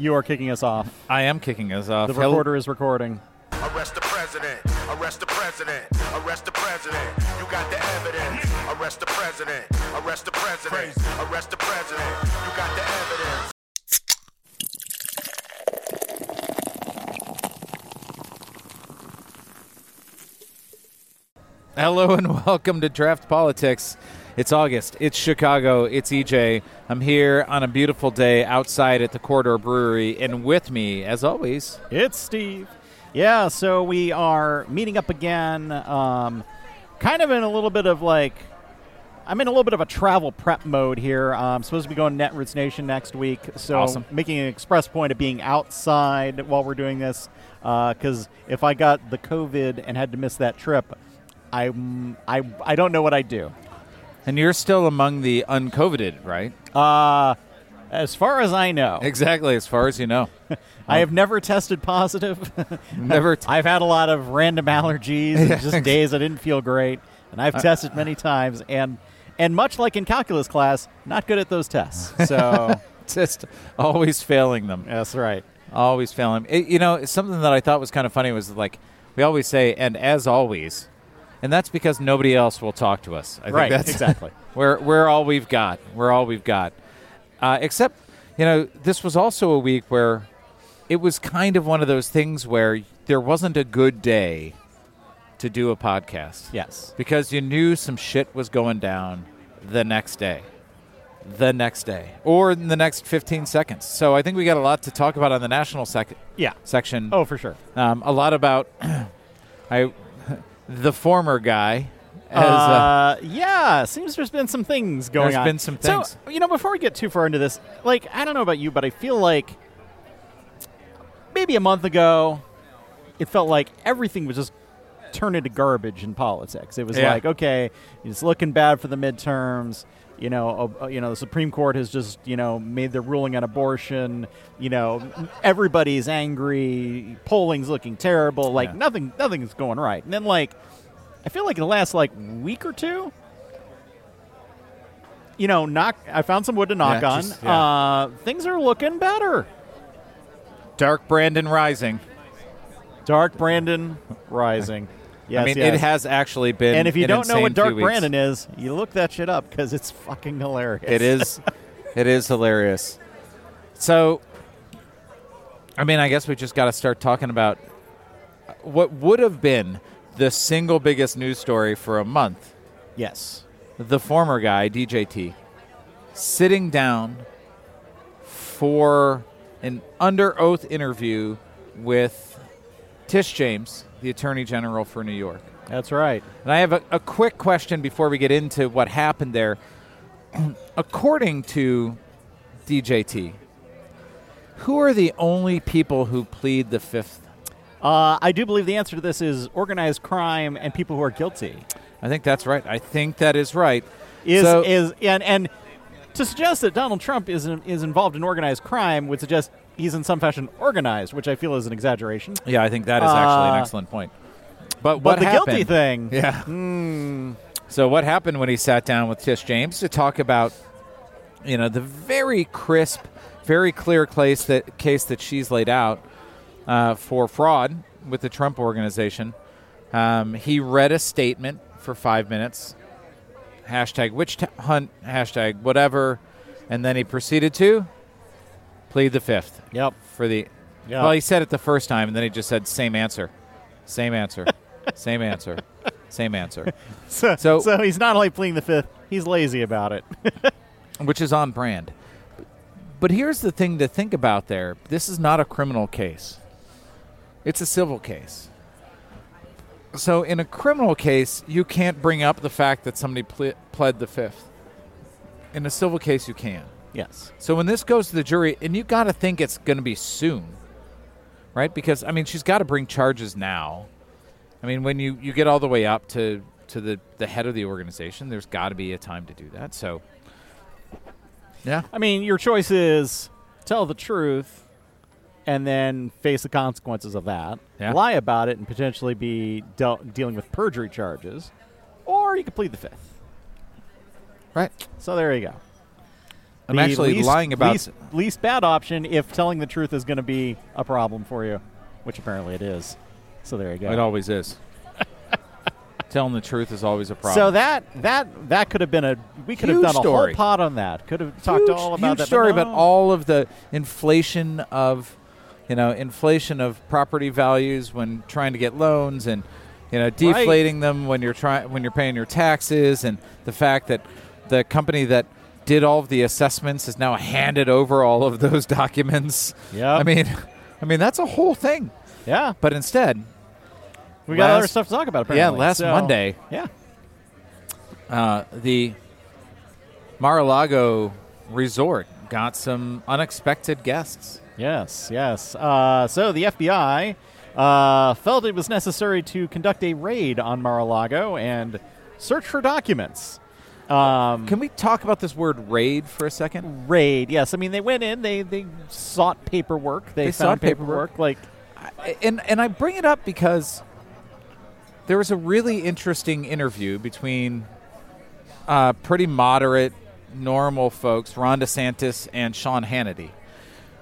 You are kicking us off. I am kicking us off. The Hel- recorder is recording. Arrest the president. Arrest the president. Arrest the president. You got the evidence. Arrest the president. Arrest the president. Arrest the president. You got the evidence. Hello and welcome to Draft Politics. It's August. It's Chicago. It's EJ. I'm here on a beautiful day outside at the Corridor Brewery, and with me, as always, It's Steve. Yeah, so we are meeting up again. Um, kind of in a little bit of like, I'm in a little bit of a travel prep mode here. I'm supposed to be going Netroots Nation next week, so Awesome. making an express point of being outside while we're doing this. Because if I got the COVID and had to miss that trip, I I I don't know what I'd do. And you're still among the uncoveted, right? Uh, as far as I know, Exactly, as far as you know. I have never tested positive. Never. T- I've had a lot of random allergies and just days I didn't feel great, and I've tested many times, and and much like in calculus class, not good at those tests. So just always failing them. that's right. Always failing. It, you know, something that I thought was kind of funny was like we always say, and as always, and that's because nobody else will talk to us. I think Right, that's exactly. We're we're all we've got. We're all we've got. Uh, except, you know, this was also a week where it was kind of one of those things where there wasn't a good day to do a podcast. Yes. Because you knew some shit was going down the next day. The next day. Or in the next 15 seconds. So I think we got a lot to talk about on the national sec- Yeah. section. Oh, for sure. Um, a lot about I, the former guy. As, uh, uh, yeah, seems there's been some things going There's on. been some things. So, you know, before we get too far into this, like, I don't know about you, but I feel like maybe a month ago, it felt like everything was just turned into garbage in politics. It was Yeah. like, okay, it's looking bad for the midterms. You know, uh, you know, the Supreme Court has just you know made the ruling on abortion. You know, everybody's angry. Polling's looking terrible. Like Yeah. nothing, nothing's going right. And then like, I feel like in the last like week or two, you know, knock. I found some wood to knock Yeah, on. just- yeah. uh, things are looking better. Dark Brandon Rising. Dark Brandon rising. Yes, I mean, yes. it has actually been. And if you don't know what Dark. Brandon is, you look that shit up because it's fucking hilarious. It is. it is hilarious. So, I mean, I guess we just got to start talking about uh, what would have been the single biggest news story for a month. yes. The former guy, DJT, sitting down for an under oath interview with Tish James, the Attorney General for New York. That's right. And I have a, a quick question before we get into what happened there. According to DJT, who are the only people who plead the fifth? Uh, I do believe the answer to this is organized crime and people who are guilty. I think that's right. I think that is right. Is So- is and and to suggest that Donald Trump is is involved in organized crime would suggest he's in some fashion organized, which I feel is an exaggeration. Yeah, I think that is actually an Uh, excellent point. But, But what the happened? guilty thing, Yeah. Hmm. So what happened when he sat down with Tish James to talk about, you know, the very crisp, very clear case that case that she's laid out uh, for fraud with the Trump organization? Um, he read a statement for five minutes. Hashtag witch t- hunt. Hashtag whatever, and then he proceeded to plead the fifth Yep. for the. Yeah. Well, he said it the first time, and then he just said same answer, same answer, same answer, same answer. So, So- so he's not only pleading the fifth, he's lazy about it. which is on brand. But here's the thing to think about there this is not a criminal case, it's a civil case. So, in a criminal case, you can't bring up the fact that somebody ple- pled the fifth. In a civil case, you can. Yes. So, when this goes to the jury, and you got to think it's going to be soon, right? Because, I mean, she's got to bring charges now. I mean, when you, you get all the way up to, to the, the head of the organization, there's got to be a time to do that. So, yeah. I mean, your choice is tell the truth and then face the consequences of that. Yeah. Lie about it and potentially be deal dealing with perjury charges, or you could plead the fifth. Right. So there you go. I'm The actually least- lying about. least, least bad option if telling the truth is going to be a problem for you, which apparently it is. So there you go. It always is. Telling the truth is always a problem. So that that that could have been a we could have Huge done a story. whole pod on that. Could have talked huge, all about huge that. but story no. about all of the inflation of, you know, inflation of property values when trying to get loans, and you know, deflating them when you're trying when you're paying your taxes, and the fact that the company that did all of the assessments has now handed over all of those documents. Yeah. I mean, I mean that's a whole thing. Yeah, But instead, we got other stuff to talk about. Apparently. Yeah, last So, Monday, Yeah, uh, the Mar-a-Lago resort got some unexpected guests. yes, yes. Uh, so the FBI uh, felt it was necessary to conduct a raid on Mar-a-Lago and search for documents. Um, Can we talk about this word raid for a second? raid? Yes, I mean they went in, they they sought paperwork, they, They found sought paperwork. Like I- And and I bring it up because there was a really interesting interview between uh, pretty moderate, normal folks, Ron DeSantis and Sean Hannity,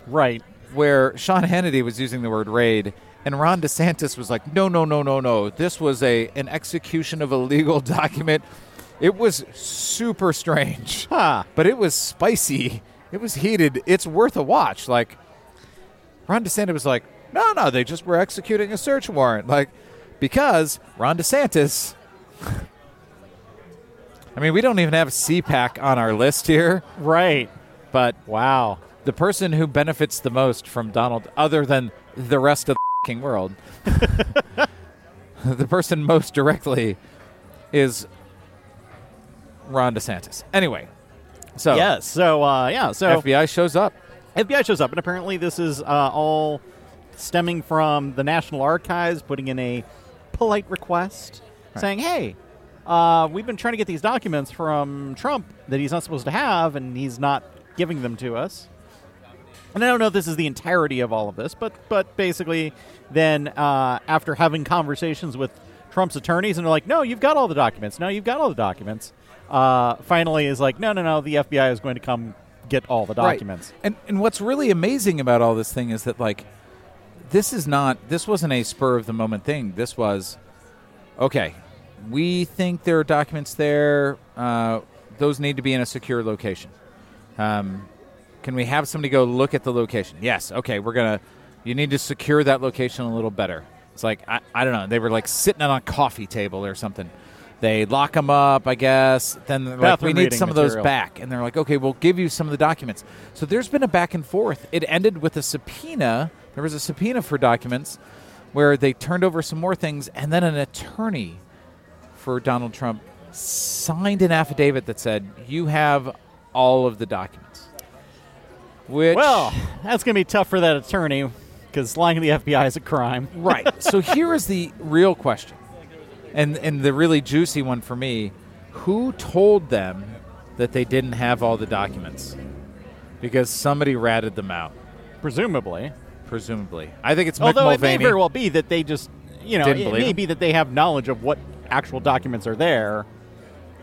right, where Sean Hannity was using the word raid. And Ron DeSantis was like, "No, no, no, no, no! This was a an execution of a legal document. It was super strange." huh? but it was spicy. It was heated. It's worth a watch. Like Ron DeSantis was like, no, no, they just were executing a search warrant. Like because Ron DeSantis. I mean, we don't even have CPAC on our list here, Right. but Wow. the person who benefits the most from Donald, other than the rest of the fing world, the person most directly is Ron DeSantis. Anyway, so Yes. So uh, yeah. So FBI shows up. FBI shows up, and apparently this is uh, all stemming from the National Archives putting in a polite request saying, "Hey, uh, we've been trying to get these documents from Trump that he's not supposed to have, and he's not giving them to us." And I don't know if this is the entirety of all of this, but but basically, then uh, after having conversations with Trump's attorneys, and they're like, "No, you've got all the documents. No, you've got all the documents." Uh, finally, is like, "No, no, no. The FBI is going to come get all the documents." Right. And and what's really amazing about all this thing is that like this is not this wasn't a spur of the moment thing. This was okay. We think there are documents there. Uh, those need to be in a secure location. Um, can we have somebody go look at the location? Yes. Okay. We're gonna. You need to secure that location a little better. It's like I, I don't know. They were like sitting on a coffee table or something. They lock them up, I guess. Then like, we need some of those back, and they're like, okay, we'll give you some of the documents. So there's been a back and forth. It ended with a subpoena. There was a subpoena for documents where they turned over some more things, and then an attorney for Donald Trump signed an affidavit that said you have all of the documents. Which Well, that's going to be tough for that attorney because lying to the FBI is a crime. right. so here is the real question, and and the really juicy one for me: Who told them that they didn't have all the documents? Because somebody ratted them out, Presumably. presumably. I think it's Mick Although it may very well be that they just, you know, Didn't it believe may him. be that they have knowledge of what actual documents are there.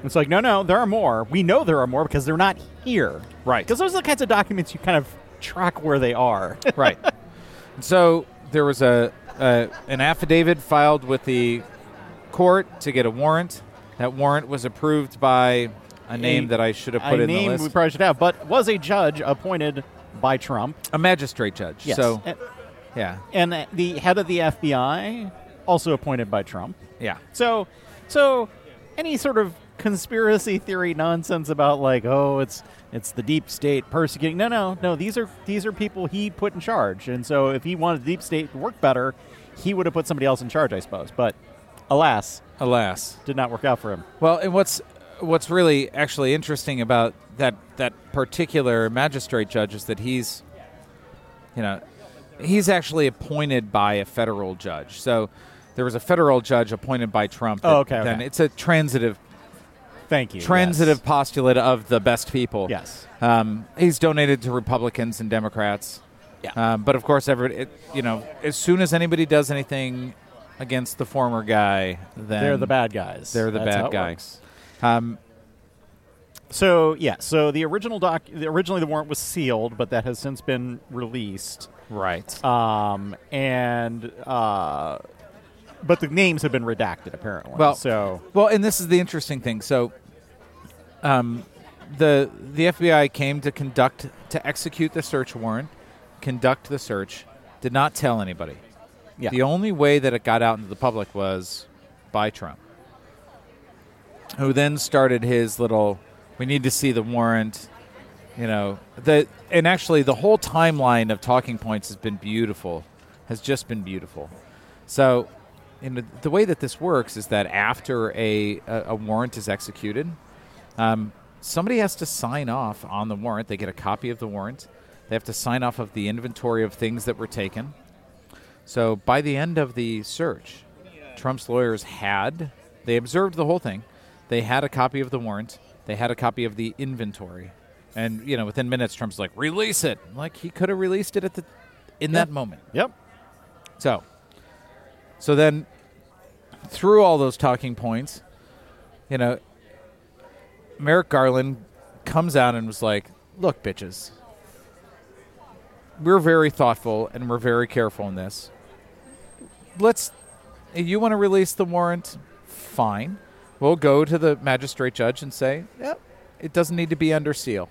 It's like, no, no, there are more. We know there are more because they're not here. Right. Because those are the kinds of documents you kind of track where they are. right. So there was a, a an affidavit filed with the court to get a warrant. That warrant was approved by a name A- that I should have put in the name list. we probably should have, but was a judge appointed by Trump. a magistrate judge. Yes. So and, yeah, and the head of the FBI also appointed by Trump. yeah. So, so any sort of conspiracy theory nonsense about like, oh, it's it's the deep state persecuting. No, no, no. These are these are people he put in charge, and so if he wanted the deep state to work better, he would have put somebody else in charge, I suppose. But alas, Alas. did not work out for him. Well, and what's what's really actually interesting about that that particular magistrate judge is that he's, you know, he's actually appointed by a federal judge. So there was a federal judge appointed by Trump. Oh, okay, Then okay. it's a transitive Thank you. transitive Yes. postulate of the best people. Yes. Um, he's donated to Republicans and Democrats. Yeah. Um, but of course, every it, you know, as soon as anybody does anything against the former guy, then They're the bad guys. They're the That's bad guys. Um, So yeah, so the original doc, originally the warrant was sealed, but that has since been released. Right. Um, and uh, but the names have been redacted apparently. Well, so Well, and this is the interesting thing. So, um, the the FBI came to conduct to execute the search warrant, conduct the search, did not tell anybody. Yeah, The only way that it got out into the public was by Trump, who then started his little. We need to see the warrant. You know the and actually the whole timeline of talking points has been beautiful, has just been beautiful. So, know, the way that this works is that after a a, a warrant is executed, um, somebody has to sign off on the warrant. They get a copy of the warrant. They have to sign off of the inventory of things that were taken. So by the end of the search, Trump's lawyers had they observed the whole thing. They had a copy of the warrant. They had a copy of the inventory, and you know within minutes, Trump's like, "Release it!" Like he could have released it at the in that moment. yep, So, so then through all those talking points, you know, Merrick Garland comes out and was like, "Look, bitches, we're very thoughtful and we're very careful in this. Let's, you want to release the warrant, fine. We'll go to the magistrate judge and say, yep, it doesn't need to be under seal."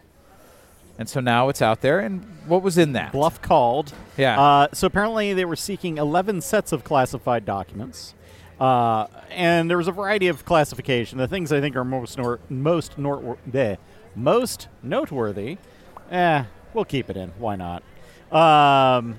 And so now it's out there. And what was in that? bluff called. Yeah. Uh, so apparently they were seeking 11 sets of classified documents. Uh, and there was a variety of classification. The things I think are most nor- most nor- bleh, most noteworthy, eh, we'll keep it in. Why not? Um,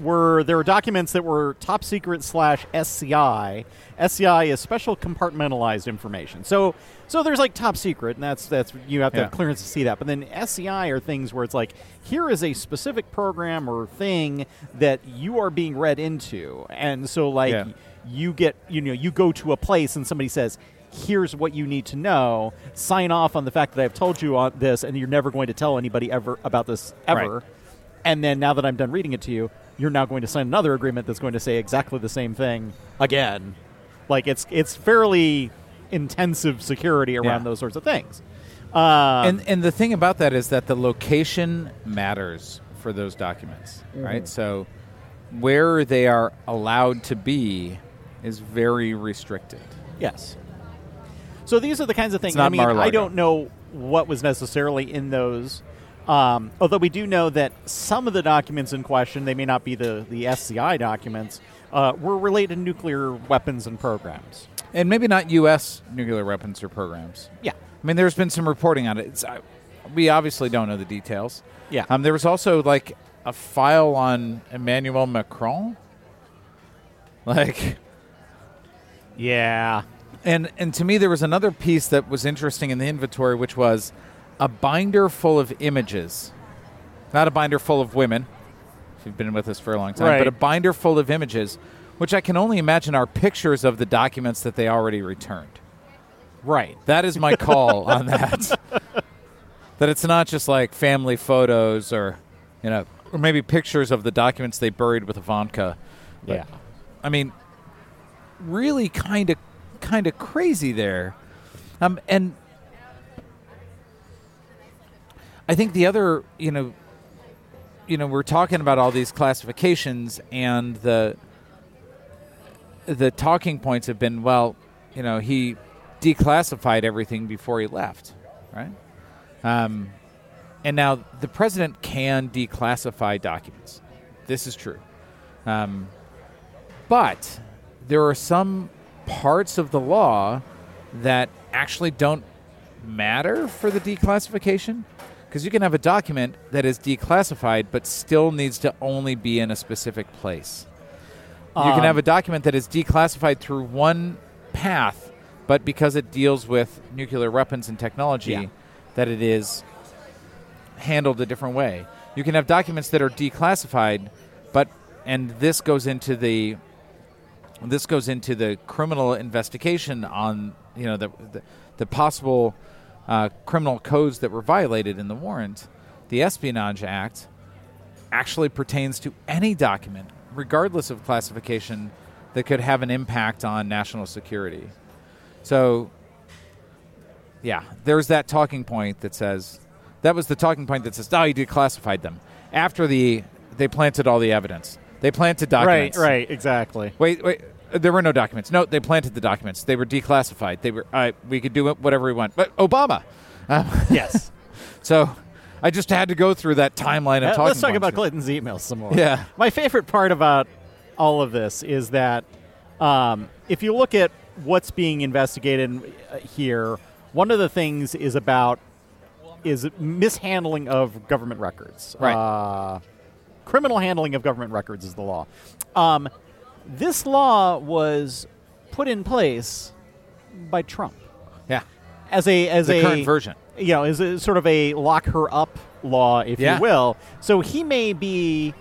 were there were documents that were top secret slash SCI. SCI is special compartmentalized information. So so there's like top secret, and that's that's you have to have clearance to see that. But then SCI are things where it's like here is a specific program or thing that you are being read into, and so like Yeah. you get you know you go to a place and somebody says. Here's what you need to know. Sign off on the fact that I've told you on this, and you're never going to tell anybody ever about this ever. Right. And then now that I'm done reading it to you, you're now going to sign another agreement that's going to say exactly the same thing again. Like it's it's fairly intensive security around Yeah. those sorts of things. Um, and and the thing about that is that the location matters for those documents, Mm-hmm. right? So where they are allowed to be is very restricted. yes. So these are the kinds of things. I mean, Mar-a-Lago. I don't know what was necessarily in those. Um, although we do know that some of the documents in question, they may not be the, the SCI documents, uh, were related to nuclear weapons and programs. And maybe not U.S. nuclear weapons or programs. Yeah. I mean, there's been some reporting on it. It's, I, we obviously don't know the details. Yeah. Um, there was also like a file on Emmanuel Macron. Like, Yeah. And and to me, there was another piece that was interesting in the inventory, which was a binder full of images, not a binder full of women. If you've been with us for a long time, Right. but a binder full of images, which I can only imagine are pictures of the documents that they already returned. Right. That is my call on that. That it's not just like family photos or, you know, or maybe pictures of the documents they buried with Ivanka. But- Yeah. I mean, really kind of kind of crazy there. Um, and I think the other, you know, you know, we're talking about all these classifications and the the talking points have been, well, you know, he declassified everything before he left, right? Um, and now the president can declassify documents. This is true. Um, but there are some parts of the law that actually don't matter for the declassification because you can have a document that is declassified but still needs to only be in a specific place. you can Um, have a document that is declassified through one path, but because it deals with nuclear weapons and technology, Yeah. that it is handled a different way. You can have documents that are declassified, but and this goes into the this goes into the criminal investigation on you know the the, the possible uh, criminal codes that were violated in the warrant. The Espionage Act actually pertains to any document, regardless of classification, that could have an impact on national security. So, yeah, there's that talking point that says that was the talking point that says, "Oh, you declassified them." After the they planted all the evidence, they planted documents. Right, right, exactly. Wait, wait. There were no documents. No, they planted the documents. They were declassified. They were. Uh, we could do whatever we want. But Obama. Um, Yes. so I just had to go through that timeline of Uh, talking. Let's talk about Clinton's emails some more. Yeah. My favorite part about all of this is that um, if you look at what's being investigated uh, here, one of the things is about is mishandling of government records. Right. Uh, criminal handling of government records is the law. Um, this law was put in place by Trump Yeah. as a as The a current version. You know, as a, sort of a lock her up law, if Yeah. you will. So he may be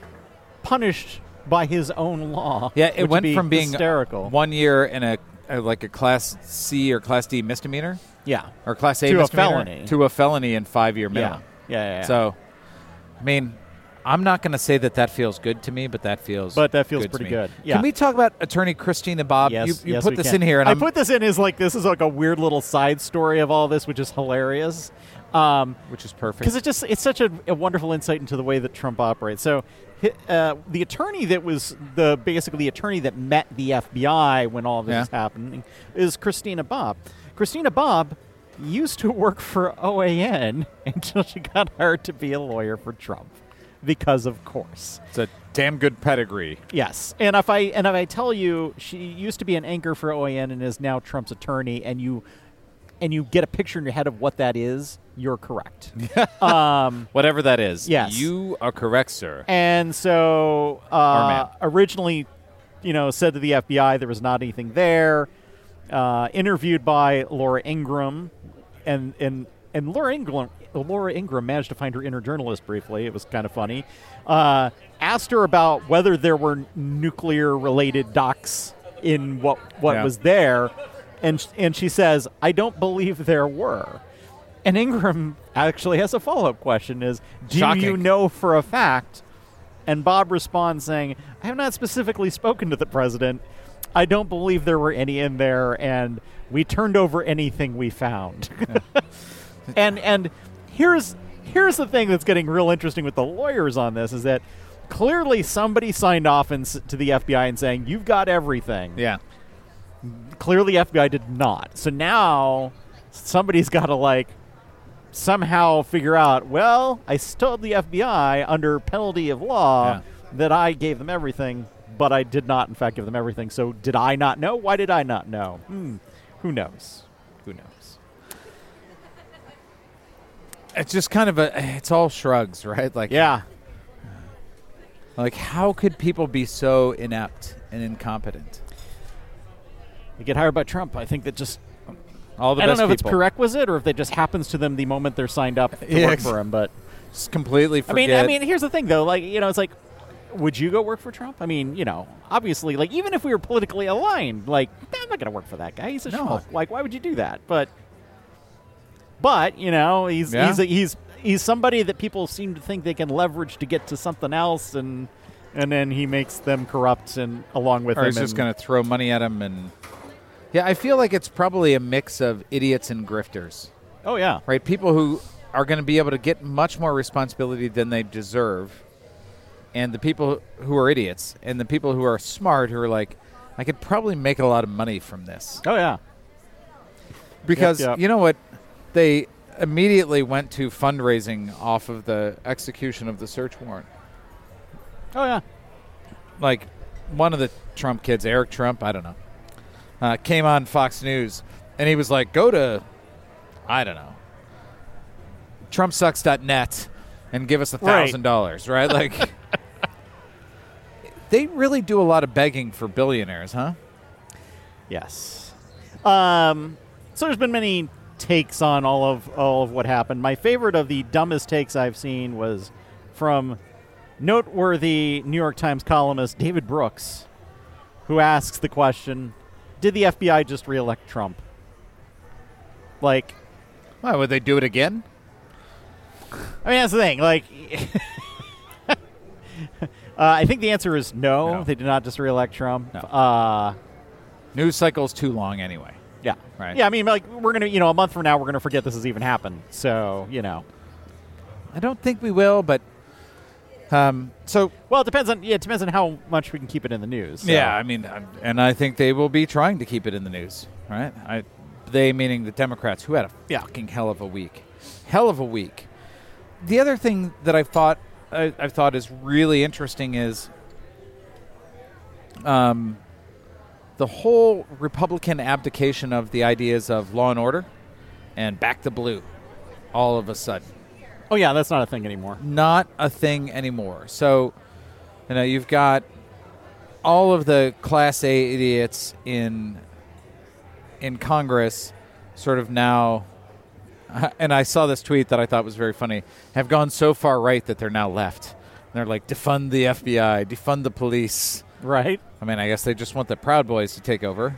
punished by his own law. Yeah, it went be from being hysterical. one year in a, a like a class C or class D misdemeanor yeah, or class A To a felony. to a felony in five year yeah, minimum. yeah, yeah, yeah. So, I mean, I'm not going to say that that feels good to me, but that feels But that feels good pretty good. Yeah. Can we talk about Attorney Christina Bobb? yes, you you yes, put we this can. in here, and I I'm, put this in as like this is like a weird little side story of all this, which is hilarious. Um, which is perfect. because it just it's such a, a wonderful insight into the way that Trump operates. So, uh, the attorney that was the basically the attorney that met the FBI when all this Yeah. was happening is Christina Bobb. Christina Bobb used to work for OAN until she got hired to be a lawyer for Trump, because of course. It's a damn good pedigree. Yes, and if I and if I tell you she used to be an anchor for OAN and is now Trump's attorney, and you and you get a picture in your head of what that is, you're correct. um, Whatever that is. Yes. You are correct, sir. and so uh, originally, you know, said to the FBI there was not anything there. Uh, interviewed by Laura Ingraham, and and and Laura Ingraham. Laura Ingraham managed to find her inner journalist briefly. It was kind of funny. Uh, asked her about whether there were nuclear related docs in what what Yeah. was there, and and she says, "I don't believe there were." And Ingraham actually has a follow up question: Is do you know for a fact? And Bobb responds saying, "I have not specifically spoken to the president. I don't believe there were any in there, and we turned over anything we found." and and here's here's the thing that's getting real interesting with the lawyers on this is that clearly somebody signed off s- to the FBI and saying you've got everything. Yeah. Clearly, FBI did not. So now somebody's got to like somehow figure out. Well, I told the FBI under penalty of law Yeah. that I gave them everything, but I did not, in fact, give them everything. So did I not know? Why did I not know? Hmm. Who knows? It's just kind of a. It's all shrugs, right? Like, Yeah. Like, how could people be so inept and incompetent? They get hired by Trump. I think that just All the I don't know if it's people prerequisite or if it just happens to them the moment they're signed up to Yeah, work for him. But just completely I mean, I mean, here's the thing though. Like, you know, it's like, would you go work for Trump? I mean, you know, obviously, like, even if we were politically aligned, like, I'm not going to work for that guy. He's a No. schmuck. Like, why would you do that? But, but you know, he's Yeah. he's a, he's he's somebody that people seem to think they can leverage to get to something else, and and then he makes them corrupt and along with or him. he's just going to throw money at him and. Yeah, I feel like it's probably a mix of idiots and grifters, Oh yeah. right? People who are going to be able to get much more responsibility than they deserve, and the people who are idiots, and the people who are smart who are like, I could probably make a lot of money from this. Oh yeah. Because yep. you know what? They immediately went to fundraising off of the execution of the search warrant. Oh yeah. Like one of the Trump kids, Eric Trump, I don't know, uh, came on Fox News and he was like, go to, I don't know, trumpsucks.net and give us a thousand dollars, right? Like, they really do a lot of begging for billionaires, huh? Yes. Um, so there's been many takes on all of all of what happened. My favorite of the dumbest takes I've seen was from noteworthy New York Times columnist David Brooks, who asks the question, "Did the FBI just reelect Trump?" Like, Why would they do it again? I mean, that's the thing. Like, uh, I think the answer is no, No. They did not just reelect Trump. No. Uh, News cycle's too long anyway. Yeah. Right. Yeah, I mean, like we're gonna, you know, a month from now, we're gonna forget this has even happened. So, you know, I don't think we will, but um, so well, it depends on. Yeah, it depends on how much we can keep it in the news. so. yeah, I mean, and I think they will be trying to keep it in the news, right? I, they meaning the Democrats, who had a Yeah. fucking hell of a week, hell of a week. The other thing that I've thought I, I've thought is really interesting is, um, the whole Republican abdication of the ideas of law and order, and back to blue, all of a sudden Oh yeah, that's not a thing anymore. not a thing anymore. So, you know, you've got all of the class A idiots in in Congress sort of now and I saw this tweet that I thought was very funny. Have gone so far right that they're now left. They're like defund the FBI, defund the police. Right. I mean, I guess they just want the Proud Boys to take over.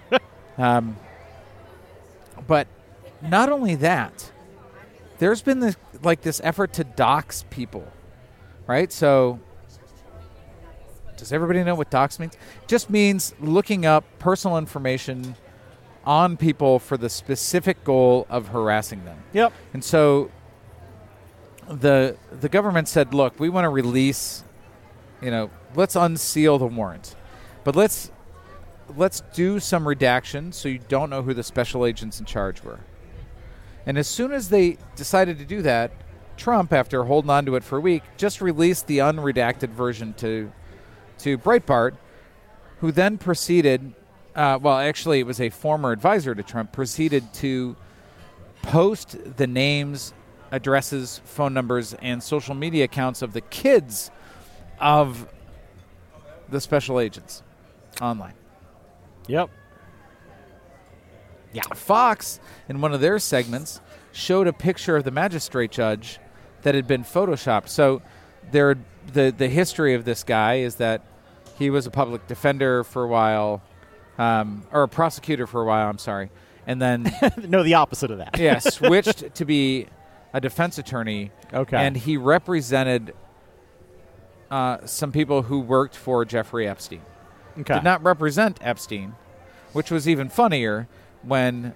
um, but not only that, there's been this like this effort to dox people, right? So, does everybody know what dox means? Just means looking up personal information on people for the specific goal of harassing them. Yep. And so the the government said, "Look, we want to release, you know, let's unseal the warrant, but let's let's do some redaction so you don't know who the special agents in charge were." And as soon as they decided to do that, Trump, after holding on to it for a week, just released the unredacted version to to Breitbart, who then proceeded. Uh, well, actually, it was a former advisor to Trump. Proceeded to post the names, addresses, phone numbers, and social media accounts of the kids of the special agents online. Yep. Yeah. Fox, in one of their segments, showed a picture of the magistrate judge that had been photoshopped. So, there, the the history of this guy is that he was a public defender for a while, um, or a prosecutor for a while. I'm sorry, and then no, the opposite of that. yeah, switched to be a defense attorney. Okay. And he represented uh, some people who worked for Jeffrey Epstein. Okay. Did not represent Epstein, which was even funnier when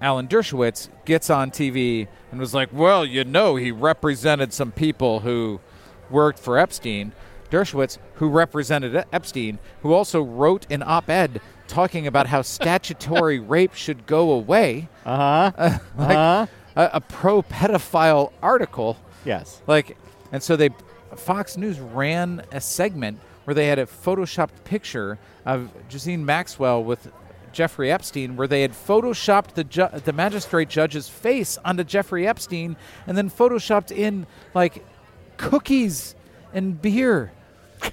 Alan Dershowitz gets on TV and was like, "Well, you know, he represented some people who worked for Epstein." Dershowitz, who represented Epstein, who also wrote an op-ed talking about how statutory rape should go away, Uh huh. like Uh-huh. a, a pro pedophile article. yes. Like, and so they, Fox News ran a segment where they had a photoshopped picture of Justine Maxwell with Jeffrey Epstein, where they had photoshopped the ju- the magistrate judge's face onto Jeffrey Epstein, and then photoshopped in like cookies and beer.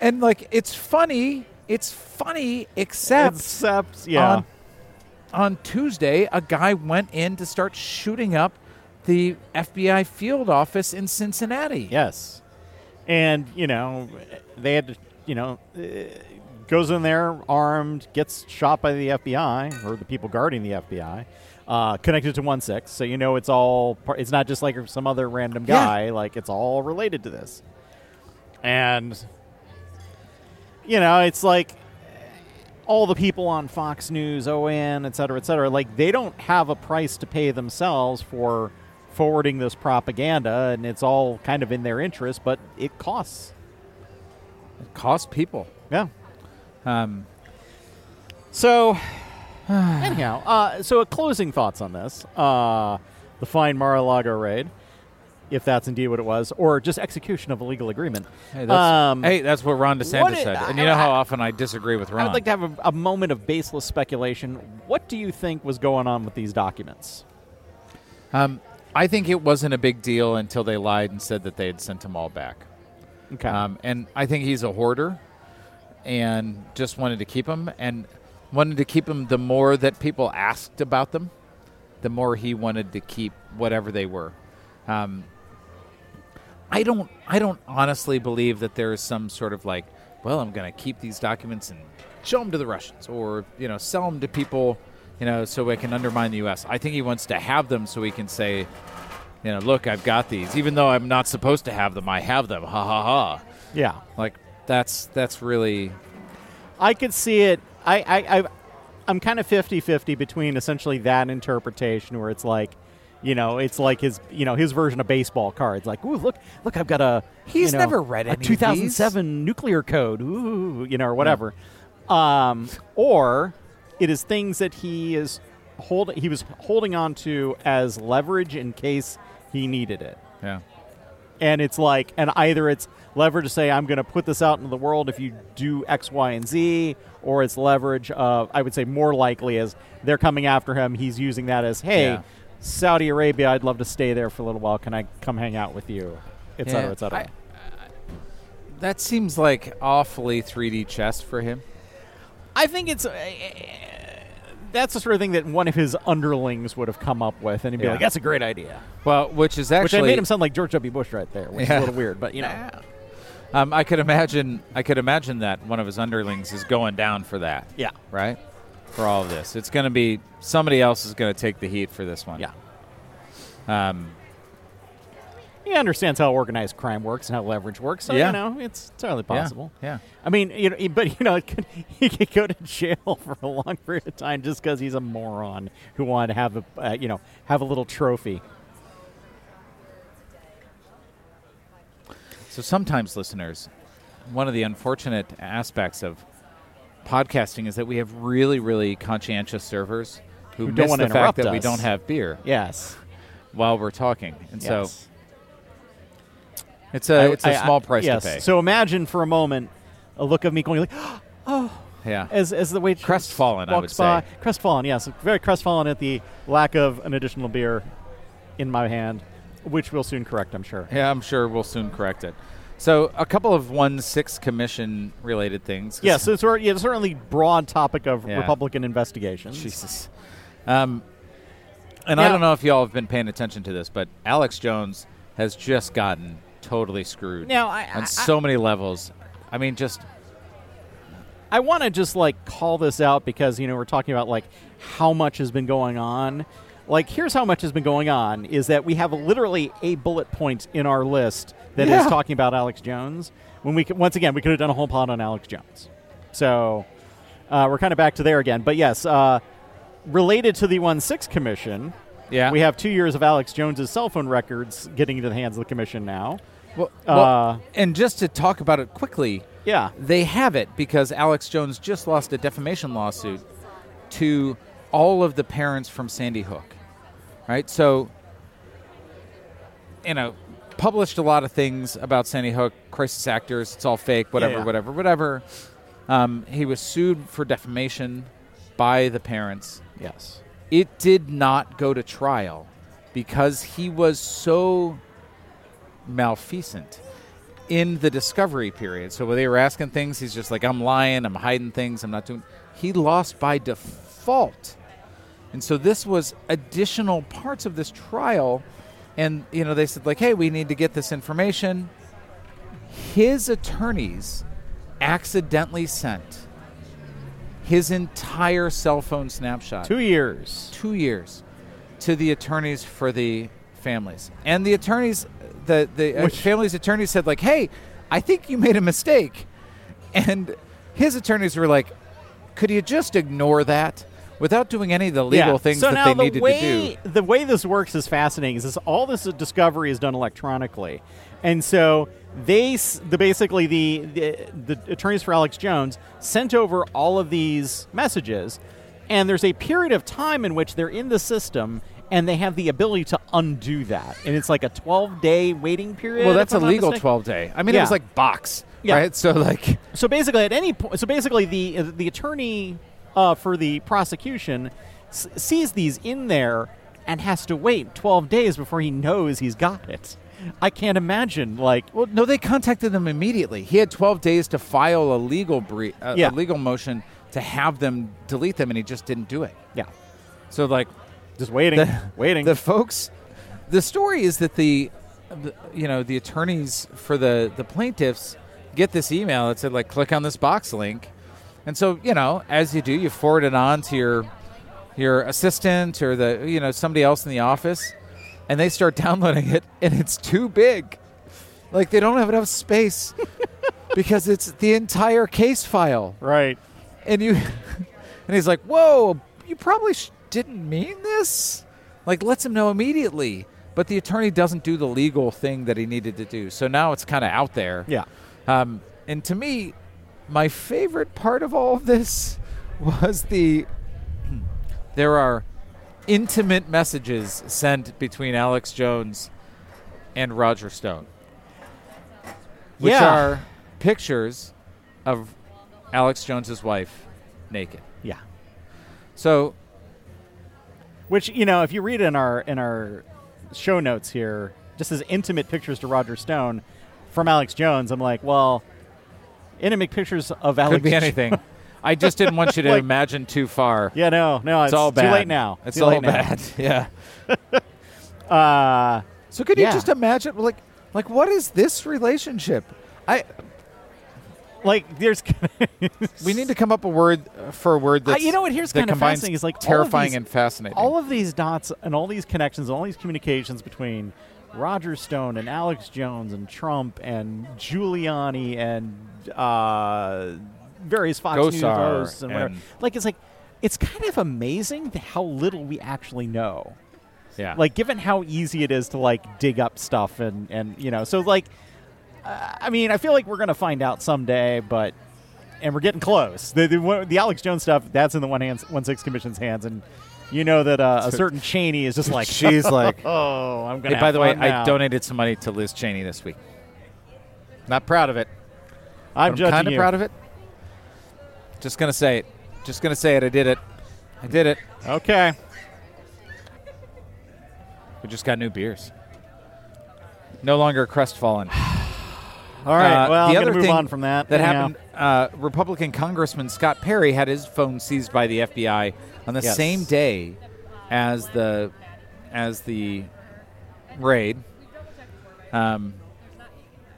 and like it's funny, it's funny, except Except, yeah. on, on Tuesday, a guy went in to start shooting up the FBI field office in Cincinnati. Yes. And, you know, they had to, you know, goes in there armed, gets shot by the FBI or the people guarding the FBI, uh, connected to 1 6. So, you know, it's all, it's not just like some other random Yeah. guy. Like, it's all related to this. And, you know, it's like all the people on Fox News, OAN, et cetera, et cetera, like they don't have a price to pay themselves for forwarding this propaganda, and it's all kind of in their interest, but it costs. It costs people. Yeah. Um, So, anyhow, uh, so a closing thoughts on this: uh, the fine Mar-a-Lago raid, if that's indeed what it was, or just execution of a legal agreement. hey, that's, Um, hey, that's what Ron DeSantis what it- said. And you know how often I disagree with Ron. I would like to have a, a moment of baseless speculation. What do you think was going on with these documents? um, I think it wasn't a big deal until they lied and said that they had sent them all back. Okay. Um, and I think he's a hoarder and just wanted to keep them and wanted to keep them the more that people asked about them, the more he wanted to keep whatever they were. Um, I don't I don't honestly believe that there is some sort of like, well, I'm going to keep these documents and show them to the Russians or, you know, sell them to people, you know, so we can undermine the US. I think he wants to have them so he can say, you know, look, I've got these. Even though I'm not supposed to have them, I have them. Ha ha ha. yeah. Like that's that's really I could see it. I, I, I I'm kind of 50-50 between essentially that interpretation where it's like, you know, it's like his, you know, his version of baseball cards. Like, ooh, look, look, I've got a. He's you know, never read a any of 2007 nuclear code. Ooh, you know, or whatever. Um, or it is things that he is hold. He was holding on to as leverage in case he needed it Yeah. and it's like and either it's leverage to say i'm going to put this out into the world if you do x y and z or it's leverage of i would say more likely as they're coming after him he's using that as hey Yeah. saudi arabia i'd love to stay there for a little while can i come hang out with you et cetera Yeah. et cetera That seems like awfully 3D chess for him. I think it's uh, that's the sort of thing that one of his underlings would have come up with and he'd be Yeah. like that's a great idea Well, which is which actually I made him sound like george w bush right there which Yeah. is a little weird but you know Um, I could imagine. I could imagine that one of his underlings is going down for that. yeah Right. For all of this, it's going to be somebody else is going to take the heat for this one. yeah Um, he understands how organized crime works and how leverage works so Yeah. you know it's entirely possible Yeah. yeah. I mean, you know, but you know, could, he could go to jail for a long period of time just because he's a moron who wanted to have a, uh, you know, have a little trophy. So sometimes, listeners, one of the unfortunate aspects of podcasting is that we have really, really conscientious servers who, Who don't miss wanna the fact that we don't have beer Yes, while we're talking, and so yes. It's a I- it's a I- small I- price yes. to pay. So imagine for a moment a look of me going like, oh, yeah. as as the way Crestfallen, I would by, say. crestfallen. Yes, very crestfallen at the lack of an additional beer in my hand, which we'll soon correct, I'm sure. Yeah, I'm sure we'll soon correct it. So a couple of one six commission related things. 'cause- Yes, it's yeah, certainly broad topic of Yeah. Republican investigations. Jesus. Um, and I don't know if y'all have been paying attention to this, but Alex Jones has just gotten totally screwed Now, I- I- on so many levels. I mean, just I want to just like call this out because you know we're talking about like how much has been going on. Like here's how much has been going on is that we have literally a bullet point in our list that is Yeah. talking about Alex Jones. When we could, once again we could have done a whole pod on Alex Jones. So uh, we're kind of back to there again. But yes, uh, related to the one six commission, yeah. we have two years of Alex Jones's cell phone records getting into the hands of the commission now. Well, uh, well, and just to talk about it quickly, Yeah, they have it because Alex Jones just lost a defamation lawsuit to all of the parents from Sandy Hook. Right? So, you know, published a lot of things about Sandy Hook, crisis actors, it's all fake, whatever, yeah. whatever, whatever. Um, he was sued for defamation by the parents. yes, It did not go to trial because he was so malfeasant in the discovery period. So when they were asking things, he's just like, I'm lying, I'm hiding things, I'm not doing. He lost by default. And so this was additional parts of this trial. And, you know, they said, like, hey, we need to get this information. His attorneys accidentally sent his entire cell phone snapshot two years. two years to the attorneys for the families, and the attorneys, the the uh, Which- families' attorneys said like, "Hey, I think you made a mistake," and his attorneys were like, "Could you just ignore that?" Without doing any of the legal Yeah. things so that they the needed way, to do. The way this works is fascinating. Is this, all this discovery is done electronically, and so they the basically the, the the attorneys for Alex Jones sent over all of these messages, and there's a period of time in which they're in the system. And they have the ability to undo that, and it's like a 12 day waiting period. Well, that's a legal twelve day. I mean, it was like box, Yeah. right? So like, So basically, at any point, so basically, the the attorney uh, for the prosecution s- sees these in there and has to wait 12 days before he knows he's got it. I can't imagine, like, Well, no, they contacted them immediately. He had 12 days to file a legal bre- Yeah. a legal motion to have them delete them, and he just didn't do it. yeah, So, like, just waiting, the, waiting. The folks, the story is that the, the, you know, the attorneys for the the plaintiffs get this email that said like, click on this box link, and so you know, as you do, you forward it on to your your assistant or the you know somebody else in the office, and they start downloading it, and it's too big, like they don't have enough space because it's the entire case file. right. and you and he's like, "Whoa, you probably sh- didn't mean this." Like, lets him know immediately. But the attorney doesn't do the legal thing that he needed to do. So now it's kind of out there. Yeah. Um, and to me, my favorite part of all of this was the there are intimate messages sent between Alex Jones and Roger Stone, which Yeah. are pictures of Alex Jones's wife naked. Yeah. So Which you know, if you read in our in our show notes here, just as intimate pictures to Roger Stone from Alex Jones, I'm like, well, intimate pictures of Alex. could be anything. I just didn't want you to Like- imagine too far. yeah, no, no, it's, it's all bad. too late now. It's Too all late now. bad. Yeah. Uh, So could Yeah. you just imagine, like, like what is this relationship? I like, there's we need to come up a word uh, for a word that you know what? Here's kinda fascinating is, like, terrifying these- and fascinating. all of these dots and all these connections, all these communications between Roger Stone and Alex Jones and Trump and Giuliani and uh, various Fox News hosts and whatever. and- Like it's like it's kind of amazing how little we actually know. yeah, Like given how easy it is to like dig up stuff and and you know so like uh, I mean I feel like we're gonna find out someday, but and we're getting close. The the, the Alex Jones stuff that's in the one hands one six commission's hands and. You know that uh, a certain Cheney is just like She's like- oh, I'm gonna. Hey, by the way, fun I donated some money to Liz Cheney this week. Not proud of it. I'm I'm kind of proud of it. Just gonna say it. Just gonna say it. I did it. I did it. Okay. We just got new beers. No longer crestfallen. All right. Uh, well, the I'm other move thing on from that. That happened. Uh, Republican Congressman Scott Perry had his phone seized by the FBI on the Yes. same day as the as the raid. Um,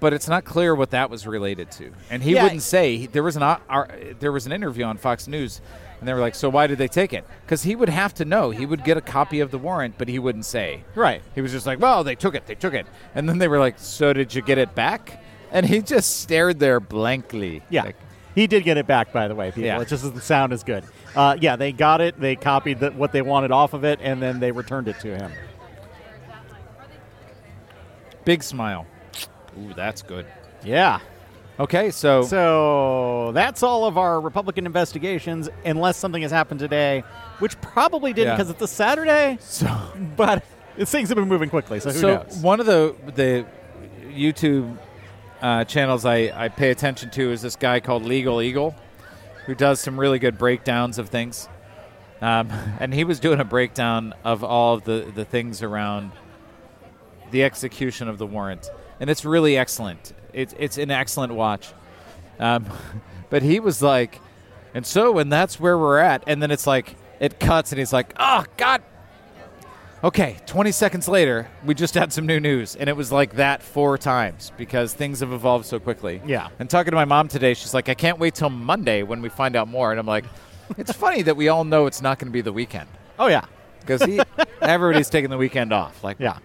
but it's not clear what that was related to, and he Yeah. wouldn't say. There was an uh, ar- there was an interview on Fox News, and they were like, "So why did they take it?" Because he would have to know. He would get a copy of the warrant, but he wouldn't say. Right. He was just like, "Well, they took it. They took it." And then they were like, "So did you get it back?" And he just stared there blankly. Yeah. Like, he did get it back, by the way, people. Yeah. It just doesn't sound as good. Uh, yeah, they got it. They copied the, what they wanted off of it, and then they returned it to him. big smile. Ooh, that's good. Yeah. Okay, so, So that's all of our Republican investigations, unless something has happened today, which probably didn't Yeah. because it's a Saturday. so, But things have been moving quickly, so who so knows? one of the the YouTube uh, channels I, I pay attention to is this guy called Legal Eagle, who does some really good breakdowns of things. Um, and he was doing a breakdown of all of the, the things around the execution of the warrant, and it's really excellent. It's it's an excellent watch. Um, but he was like, and so and that's where we're at, and then it's like it cuts, and he's like, oh God. Okay, 20 seconds later, we just had some new news, and it was like that four times because things have evolved so quickly. Yeah. And talking to my mom today, she's like, I can't wait till Monday when we find out more. And I'm like, it's funny that we all know it's not going to be the weekend oh, yeah. because everybody's taking the weekend off. Like, Yeah.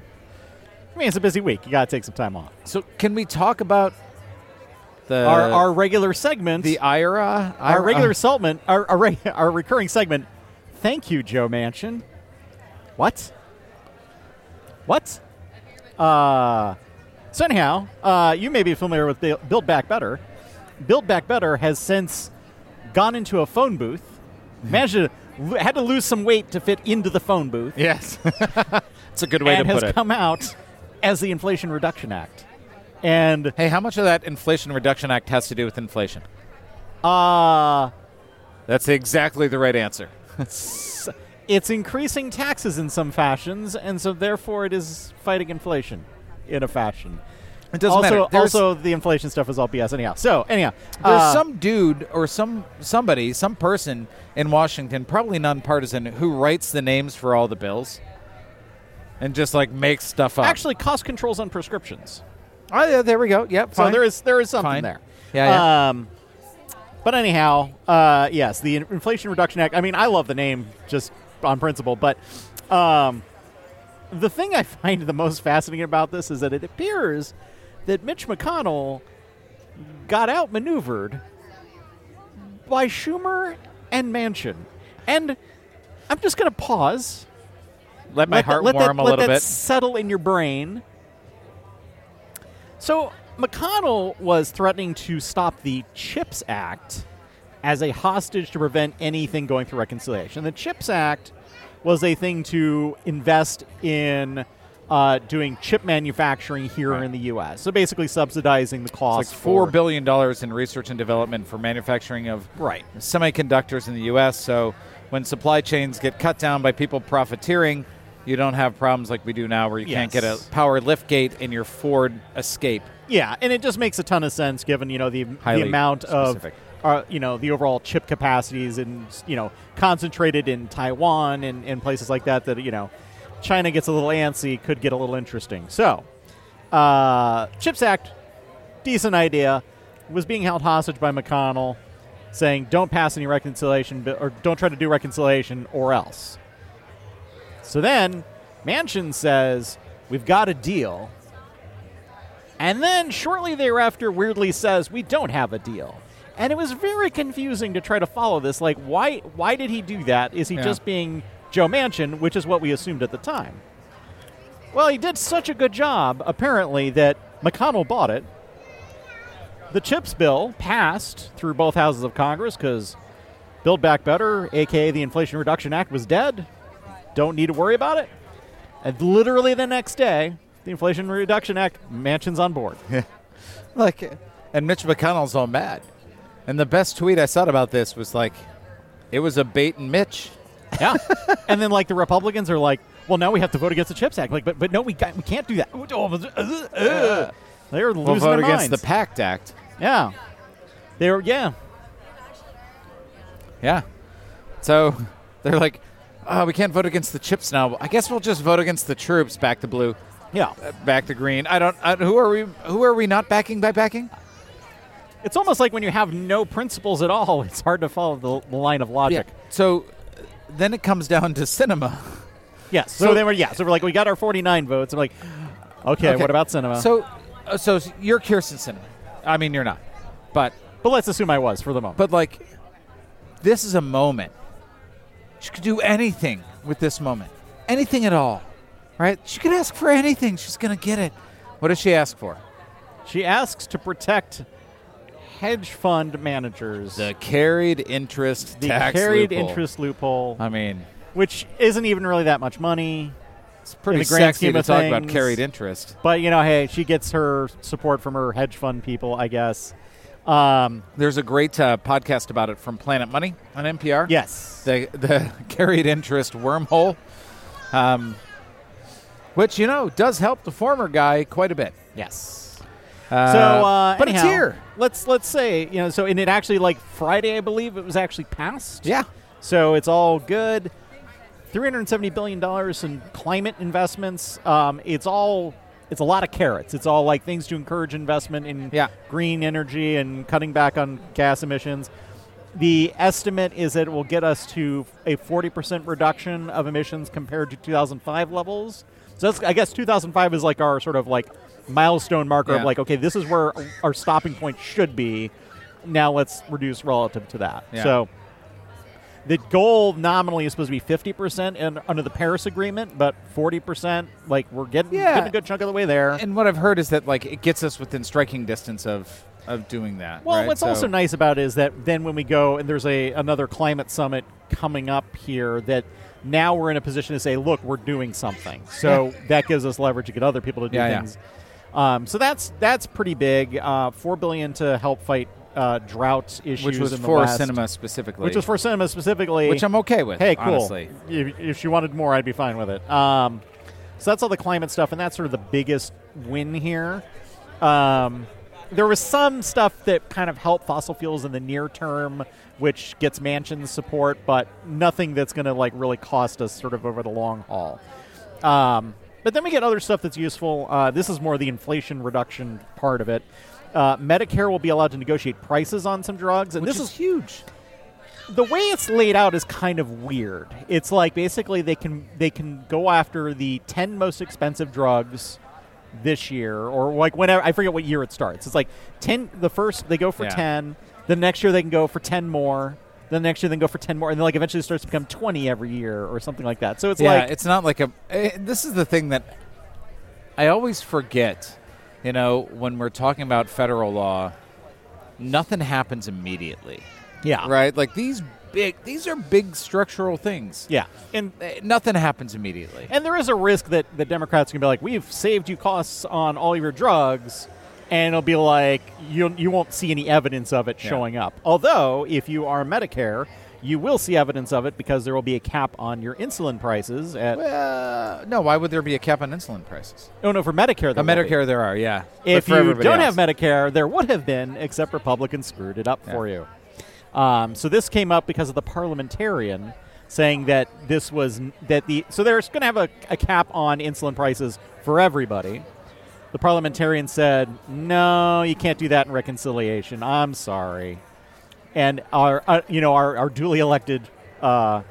I mean, it's a busy week. You got to take some time off. So can we talk about the our, our regular segment. the IRA? our IRA regular segment, our our, our recurring segment. Thank you, Joe Manchin. What? What? Uh, so anyhow, uh, you may be familiar with Build Back Better. Build Back Better has since gone into a phone booth. Managed to had to lose some weight to fit into the phone booth, Yes, it's a good way to put it. And has come out as the Inflation Reduction Act. And hey, how much of that Inflation Reduction Act has to do with inflation? uh, That's exactly the right answer. it's increasing taxes in some fashions, and so therefore it is fighting inflation in a fashion. It doesn't also, matter. There's- also the inflation stuff is all BS. Anyhow, so anyhow, There's uh, some dude or some somebody, some person in Washington, probably nonpartisan, who writes the names for all the bills and just like makes stuff up. actually cost controls on prescriptions. oh yeah, there we go. Yep. So there is there is something Fine. there. Yeah, yeah. Um, but anyhow, uh, yes, the Inflation Reduction Act. I mean, I love the name just on principle, but um, the thing I find the most fascinating about this is that it appears that Mitch McConnell got outmaneuvered by Schumer and Manchin, And I'm just going to pause. Let my let heart that, warm that, a little bit. settle in your brain. So McConnell was threatening to stop the CHIPS Act as a hostage to prevent anything going through reconciliation. The CHIPS Act was a thing to invest in uh, doing chip manufacturing here Right. in the U.S. So basically subsidizing the cost. It's like four for- billion dollars in research and development for manufacturing of Right. semiconductors in the U.S. So when supply chains get cut down by people profiteering, you don't have problems like we do now, where you can't get a power lift gate in your Ford Escape. Yeah, and it just makes a ton of sense given you know the the amount specific. of you know the overall chip capacities and you know concentrated in Taiwan and, and places like that that you know China gets a little antsy could get a little interesting. So, uh, Chips Act, decent idea, was being held hostage by McConnell, saying don't pass any reconciliation or don't try to do reconciliation or else. So then Manchin says we've got a deal. And then shortly thereafter, weirdly says, "We don't have a deal." And it was very confusing to try to follow this. Like, why? Why did he do that? Is he Yeah. just being Joe Manchin, which is what we assumed at the time? Well, he did such a good job, apparently, that McConnell bought it. The CHIPS bill passed through both houses of Congress because Build Back Better, aka the Inflation Reduction Act, was dead. Don't need to worry about it. And literally the next day, the Inflation Reduction Act, Manchin's on board. Like, and Mitch McConnell's all mad. And the best tweet I saw about this was like, it was a bait and Mitch. Yeah. and then like the Republicans are like, well, now we have to vote against the Chips Act. Like, but but no, we got, we can't do that. Uh, uh, uh. They're losing We'll vote their against the PACT Act. yeah. They were yeah. Yeah. So they're like, oh, we can't vote against the chips now. I guess we'll just vote against the troops. Back to blue, Yeah. uh, back to green. I don't. Who are we? Who are we not backing by backing? It's almost like when you have no principles at all, it's hard to follow the, the line of logic. So uh, then it comes down to Sinema. Yes. So, So- they were yeah. So we're like we got our 49 votes. I'm like, okay, Okay. what about Sinema? So, uh, so you're Kyrsten Sinema. I mean, you're not, but but let's assume I was for the moment. but like, this is a moment. She could do anything with this moment, anything at all, right? She could ask for anything. She's gonna get it. What does she ask for? she asks to protect hedge fund managers. The carried interest the tax carried loophole. interest loophole, I mean, which isn't even really that much money. it's pretty the grand sexy scheme to of talk about carried interest. But you know, hey, she gets her support from her hedge fund people, I guess. Um, There's a great uh, podcast about it from Planet Money on NPR. yes, the the carried interest wormhole, um, which you know does help the former guy quite a bit. yes. Uh, so, uh, but it's here. Let's let's say you know. So, and it actually like Friday, I believe it was actually passed. Yeah, So it's all good. Three hundred seventy billion dollars in climate investments. Um, it's all. It's a lot of carrots. It's all like things to encourage investment in Yeah. green energy and cutting back on gas emissions. The estimate is that it will get us to a forty percent reduction of emissions compared to two thousand five levels. So that's, I guess 2005 is like our sort of like milestone marker of like, okay, this is where our stopping point should be. Now let's reduce relative to that. Yeah. So the goal nominally is supposed to be 50% in, under the Paris Agreement, but 40%, like we're getting, Yeah. getting a good chunk of the way there. and what I've heard is that like it gets us within striking distance of of doing that. well, right? what's So- also nice about it is that then when we go and there's a another climate summit coming up here, that now we're in a position to say, look, we're doing something. So that gives us leverage to get other people to do Yeah, yeah. Um, so that's that's pretty big. Uh, Four billion to help fight uh, drought issues which was in the for West. Sinema specifically, which was for Sinema specifically. which I'm okay with. Hey, cool. Honestly, If, if she wanted more, I'd be fine with it. Um, so that's all the climate stuff, and that's sort of the biggest win here. Um, there was some stuff that kind of helped fossil fuels in the near term, which gets Manchin's support, but nothing that's going to like really cost us sort of over the long haul. Um, but then we get other stuff that's useful. Uh, this is more the inflation reduction part of it. Uh, Medicare will be allowed to negotiate prices on some drugs, and which this is is huge. the way it's laid out is kind of weird. It's like basically they can they can go after the ten most expensive drugs this year, or like whenever I forget what year it starts. It's like ten. The first they go for Yeah. ten. Then next year they can go for ten more. Then next year they can go for ten more, and then like eventually it starts to become twenty every year or something like that. So it's yeah, like it's not like a. eh, This is the thing that I always forget. You know, when we're talking about federal law, nothing happens immediately, yeah, right? Like these big, these are big structural things. yeah, and Eh, Nothing happens immediately. And there is a risk that the Democrats can be like, "We've saved you costs on all your drugs," and it'll be like you you won't see any evidence of it Yeah. showing up. Although, if you are Medicare, you will see evidence of it because there will be a cap on your insulin prices. At Uh, no, why would there be a cap on insulin prices? oh no, for Medicare, there On will be. Medicare, there are, yeah. If you don't else- have Medicare, there would have been, except Republicans screwed it up Yeah. for you. Um, so this came up because of the parliamentarian saying that this was that the so they're going to have a, a cap on insulin prices for everybody. The parliamentarian said, "No, you can't do that in reconciliation. I'm sorry." And our, uh, you know, our, our duly elected, uh,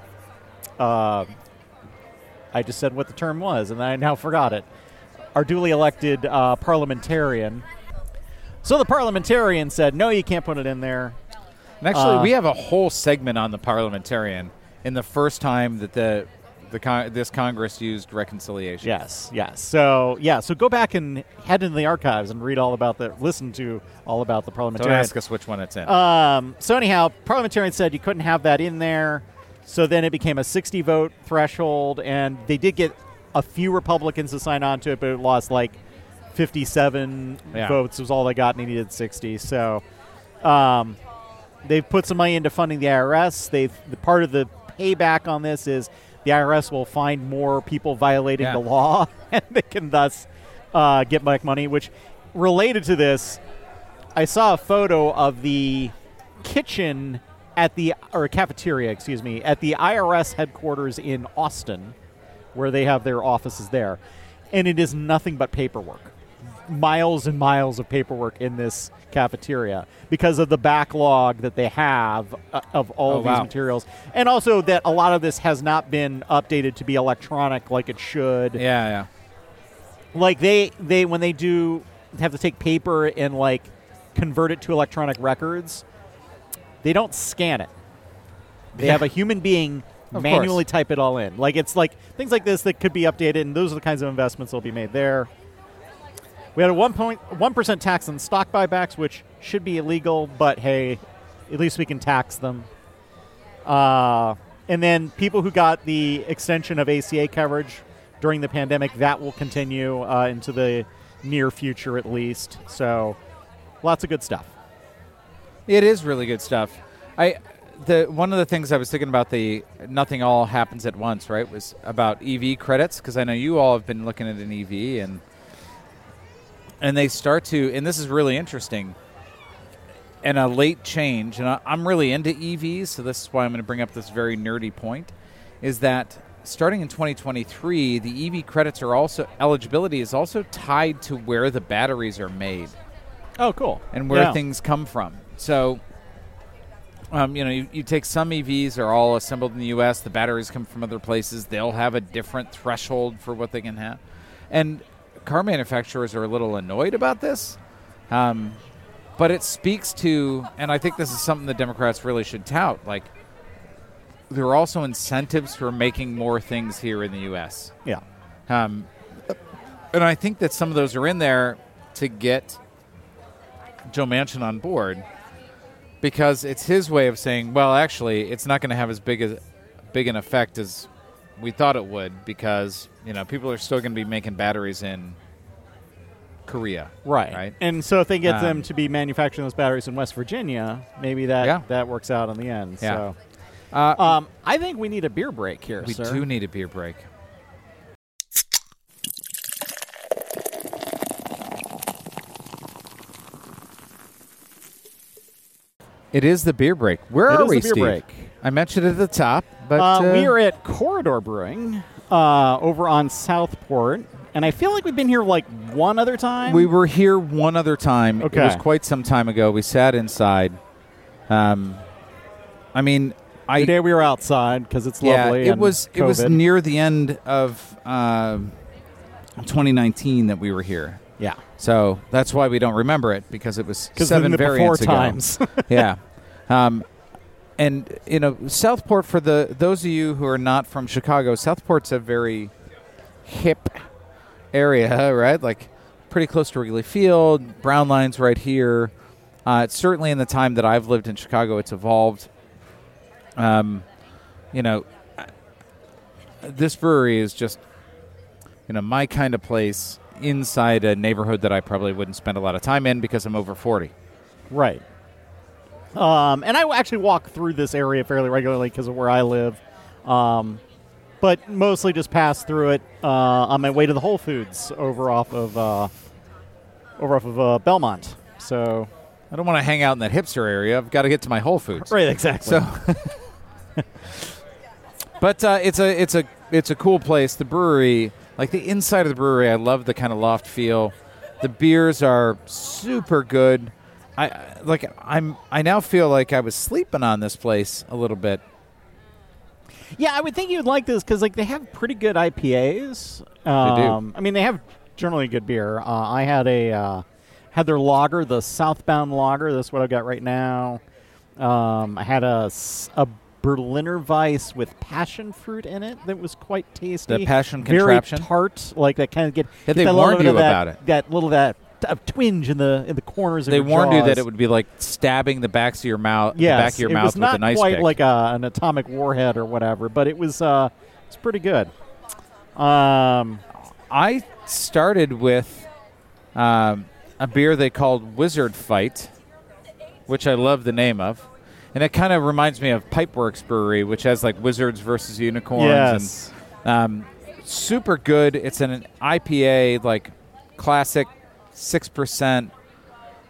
uh, I just said what the term was, and I now forgot it. Our duly elected uh, parliamentarian. So the parliamentarian said, "No, you can't put it in there." And actually, Uh, we have a whole segment on the parliamentarian in the first time that the the con- this Congress used reconciliation. Yes, yes. So yeah, so go back and head into the archives and read all about the, listen to all about the parliamentarian. Don't ask us which one it's in. Um, so anyhow, parliamentarian said you couldn't have that in there. So then it became a 60 vote threshold, and they did get a few Republicans to sign on to it, but it lost like 57 Yeah. votes was all they got, and they needed 60. So um, they've put some money into funding the IRS. They've the part of the payback on this is the IRS will find more people violating Yeah. the law, and they can thus uh, get back money. Which related to this, I saw a photo of the kitchen at the or cafeteria, excuse me, at the IRS headquarters in Austin, where they have their offices there, and it is nothing but paperwork, miles and miles of paperwork in this cafeteria because of the backlog that they have uh, of all Oh, of these wow. materials, and also that a lot of this has not been updated to be electronic like it should yeah, yeah. like they they when they do have to take paper and like convert it to electronic records they don't scan it they Yeah. have a human being Of manually course. type it all in like it's like things like this that could be updated and those are the kinds of investments that will be made there we had a 1.1% tax on stock buybacks which should be illegal but hey at least we can tax them uh, and then people who got the extension of ACA coverage during the pandemic, that will continue uh, into the near future at least. So lots of good stuff. It is really good stuff. I the one of the things I was thinking about the nothing all happens at once, right? Was about EV credits because I know you all have been looking at an EV and and they start to and this is really interesting. And a late change, and I, I'm really into EVs, so this is why I'm going to bring up this very nerdy point, is that starting in 2023, the EV credits are also eligibility is also tied to where the batteries are made Oh, cool. and where Yeah. things come from. So, um, you know, you, you take some EVs are all assembled in the U.S. The batteries come from other places. They'll have a different threshold for what they can have, and car manufacturers are a little annoyed about this. Um, but it speaks to, and I think this is something the Democrats really should tout. Like, there are also incentives for making more things here in the U.S. Yeah. Um, and I think that some of those are in there to get Joe Manchin on board because it's his way of saying, well, actually, it's not going to have as big as big an effect as we thought it would because you know people are still going to be making batteries in Korea, Right. Right. And so if they get Um, them to be manufacturing those batteries in West Virginia, maybe that Yeah. that works out in the end. Yeah. So Uh, um, I think we need a beer break here, we sir. do need a beer break. It is the beer break. Where It are we, Steve? break. I mentioned it at the top, but uh, uh, we are at Corridor Brewing uh, over on Southport, and I feel like we've been here like one other time. We were here one other time. Okay. It was quite some time ago. We sat inside. Um, I mean, I Today we were outside because it's yeah, lovely. it and was it was COVID. near the end of uh, 2019 that we were here. yeah, So that's why we don't remember it because it was because seven the before variants ago. times. yeah. Um, and you know, Southport for the those of you who are not from Chicago, Southport's a very hip area, right? Like pretty close to Wrigley Field. Brown Line's right here. Uh, it's certainly in the time that I've lived in Chicago, it's evolved. Um, you know, this brewery is just, you know, my kind of place inside a neighborhood that I probably wouldn't spend a lot of time in because I'm over 40. Right. Um, and I actually walk through this area fairly regularly because of where I live. Um, but mostly just pass through it uh, on my way to the Whole Foods over off of uh, over off of uh, Belmont. So I don't want to hang out in that hipster area. I've got to get to my Whole Foods. right, exactly. So, but uh, it's a it's a it's a cool place. The brewery, like the inside of the brewery, I love the kind of loft feel. The beers are super good. I like I'm I now feel like I was sleeping on this place a little bit. Yeah, I would think you'd like this because like they have pretty good IPAs. Um, I mean, they have generally good beer. Uh, I had a uh, had their lager, the Southbound lager. That's what I've got right now. Um, I had a, a Berliner Weiss with passion fruit in it that was quite tasty. The passion very contraption? tart, like that kind of get. Yeah, get they warned you of that, about it. That little that a twinge in the in the corners of They warned you that it would be like stabbing the backs of your mouth, the Yes, back of your it mouth was with not an ice quite pick. like a, an atomic warhead or whatever, but it was uh, it's pretty good. Um, I started with um, a beer they called Wizard Fight, which I love the name of. And it kind of reminds me of Pipeworks Brewery, which has like wizards versus unicorns. yes, And um, super good. It's an IPA, like classic, 6%.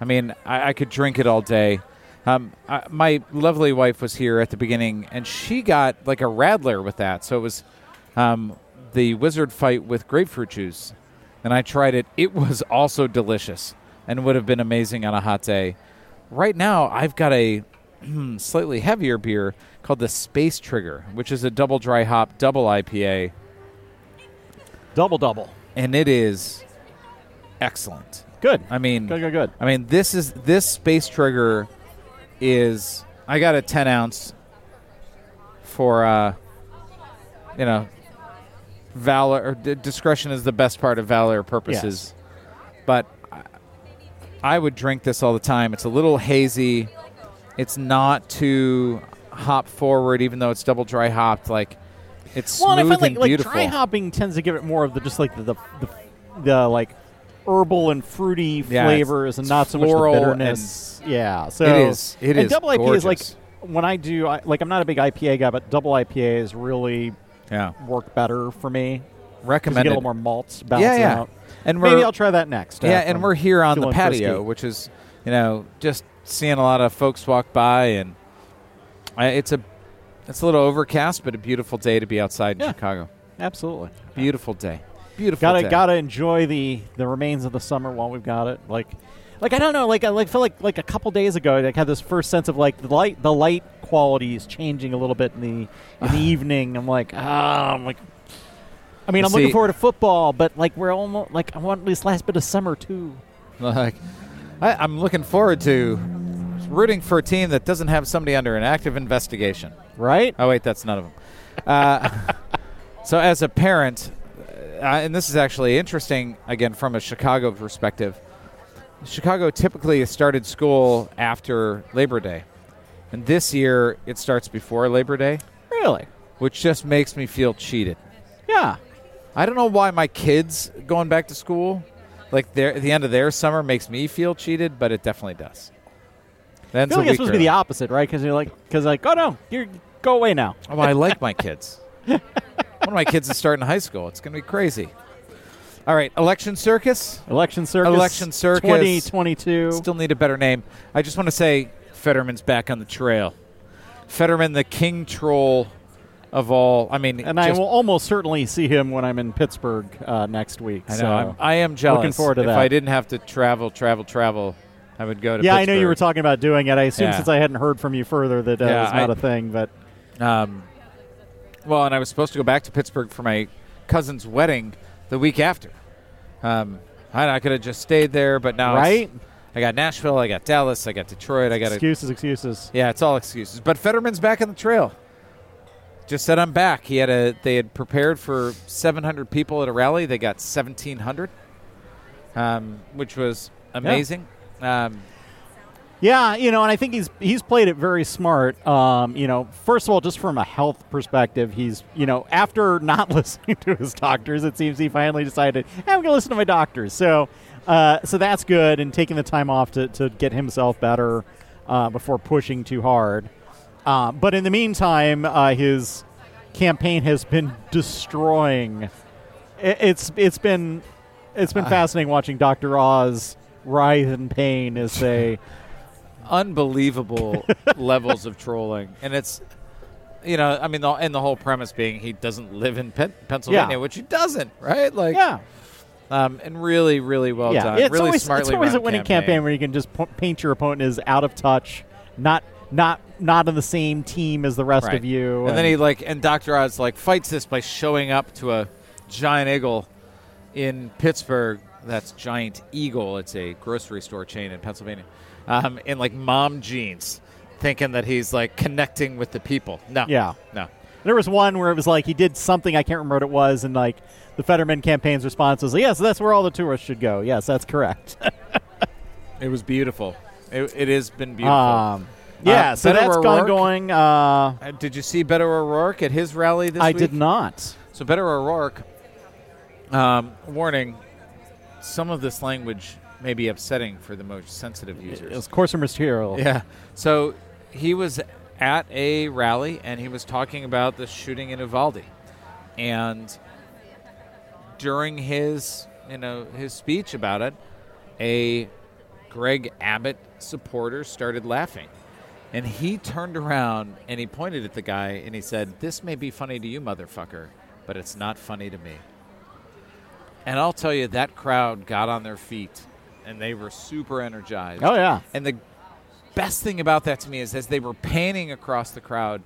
I mean, I, I could drink it all day. Um, I, my lovely wife was here at the beginning, and she got like a Radler with that. So it was um, the Wizard Fight with grapefruit juice, and I tried it. It was also delicious and would have been amazing on a hot day. Right now, I've got a slightly heavier beer called the Space Trigger, which is a double dry hop double IPA, double double, and it is excellent. good, I mean, good, good, good. I mean, this is this Space Trigger is. I got a ten ounce for uh, you know, valor or d- discretion is the best part of valor purposes. But I, I would drink this all the time. It's a little hazy. It's not too hop forward, even though it's double dry hopped. Like it's Well, and I smooth find like and like dry hopping tends to give it more of the just like the the, the, the like herbal and fruity Yeah, flavors and not so much the bitterness. yeah, so It is. It and is double IPA is like when I do I, like I'm not a big IPA guy, but double IPAs really yeah, work better for me. Recommend get a little more malts balancing yeah, yeah. out. And Maybe I'll try that next. yeah, uh, and we're here on the patio, which is you know just seeing a lot of folks walk by, and I, it's a it's a little overcast, but a beautiful day to be outside in Yeah. Chicago. absolutely. Beautiful day. Beautiful. Gotta gotta enjoy the the remains of the summer while we've got it. Like, like I don't know. Like I like feel like like a couple days ago, I like, had this first sense of like the light the light quality is changing a little bit in the in the evening. I'm like ah, I'm like. I mean, I'm See- looking forward to football, but like we're almost like I want this last bit of summer too. Like, I, I'm looking forward to rooting for a team that doesn't have somebody under an active investigation. Right? Oh wait, that's none of them. Uh, so as a parent, Uh, and this is actually interesting again from a Chicago perspective. Chicago typically started school after Labor Day, and this year it starts before Labor Day, Really? which just makes me feel cheated. Yeah. I don't know why my kids going back to school, like their the end of their summer, makes me feel cheated, but it definitely does. I Then feel like it's supposed to be the opposite, right? Because you're like, because like, oh no, you go away now. Oh, I like my kids. One of my kids is starting high school. It's going to be crazy. All right, election circus. Election circus. Election circus. 2022. Still need a better name. I just want to say Fetterman's back on the trail. Fetterman, the king troll of all. I mean, and I will almost certainly see him when I'm in Pittsburgh uh, next week. I know. so. I'm, I am jealous. looking forward to if that. If I didn't have to travel, travel, travel, I would go to. yeah, I know you were talking about doing it. I assume Yeah. since I hadn't heard from you further that uh, Yeah, it's not I- a thing. But Um, well, and I was supposed to go back to Pittsburgh for my cousin's wedding the week after. Um, I, I could have just stayed there, but now it's- right? I got Nashville, I got Dallas, I got Detroit, I got Excuses, excuses. yeah, it's all excuses. But Fetterman's back on the trail. Just said I'm back. He had a they had prepared for 700 people at a rally. They got 1700, um, which was amazing. Um, Yeah, you know, and I think he's he's played it very smart. Um, you know, first of all, just from a health perspective, he's you know after not listening to his doctors, it seems he finally decided "Hey, I'm going to listen to my doctors. So, uh, so that's good, and taking the time off to to get himself better uh, before pushing too hard. Uh, but in the meantime, uh, his campaign has been destroying. It, it's it's been it's been fascinating watching Doctor Oz writhe in pain as they. unbelievable levels of trolling, and it's you know I mean the, and the whole premise being he doesn't live in Pen- Pennsylvania, Yeah. which he doesn't, right? Like Yeah, um, and really really well yeah. done, It's really always, smartly it's always a winning campaign. where you can just paint your opponent as out of touch, not not not on the same team as the rest Right. of you. And then he like and Doctor Oz like fights this by showing up to a giant eagle in Pittsburgh. That's Giant Eagle. It's a grocery store chain in Pennsylvania. Um, in like mom jeans, thinking that he's like connecting with the people. No, Yeah. no. There was one where it was like he did something I can't remember what it was, and like the Fetterman campaign's response was, "Yes, that's where all the tourists should go." Yes, that's correct. It was beautiful. It, it has been beautiful. um, yeah, Uh, so Beto that's gone O'Rourke? going. Uh, Uh, did you see Beto O'Rourke at his rally this I week? I did not. So Beto O'Rourke, um, warning, some of this language may be upsetting for the most sensitive users. It was coarser material. Yeah. So he was at a rally and he was talking about the shooting in Uvalde, and during his you know his speech about it, a Greg Abbott supporter started laughing. And he turned around and he pointed at the guy and he said, This may be funny to you, motherfucker, but it's not funny to me. And I'll tell you, that crowd got on their feet and they were super energized. Oh yeah. And the best thing about that to me is as they were panning across the crowd,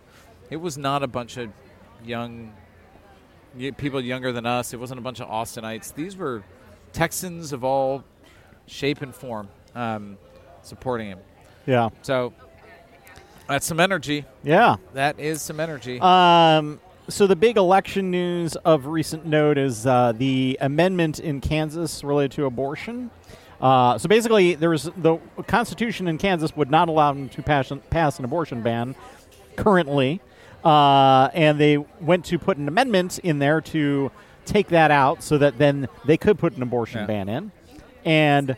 it was not a bunch of young people younger than us. It wasn't a bunch of Austinites. These were Texans of all shape and form um, supporting him. Yeah. So that's some energy. Yeah. That is some energy. Um, so the big election news of recent note is uh, the amendment in Kansas related to abortion. Uh, so basically, there was the Constitution in Kansas would not allow them to pass, pass an abortion ban currently, uh, and they went to put an amendment in there to take that out so that then they could put an abortion Yeah. ban in, and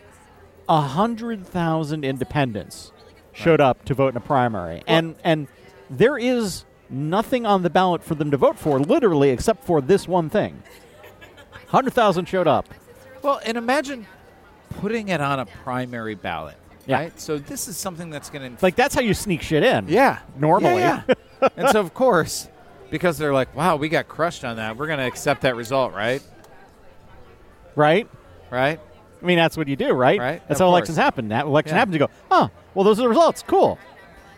a hundred thousand independents showed up to vote in a primary, and and there is nothing on the ballot for them to vote for, literally, except for this one thing. Hundred thousand showed up. well, and imagine putting it on a primary ballot. Yeah. Right? So this is something that's going to Like that's how you sneak shit in. Yeah. Normally. Yeah, yeah. and so, of course, because they're like, wow, we got crushed on that, we're going to accept that result, right? Right. Right? I mean, that's what you do, right? Right, That's of how course. elections happen. That election Yeah. happens. You go, oh, well, those are the results. Cool.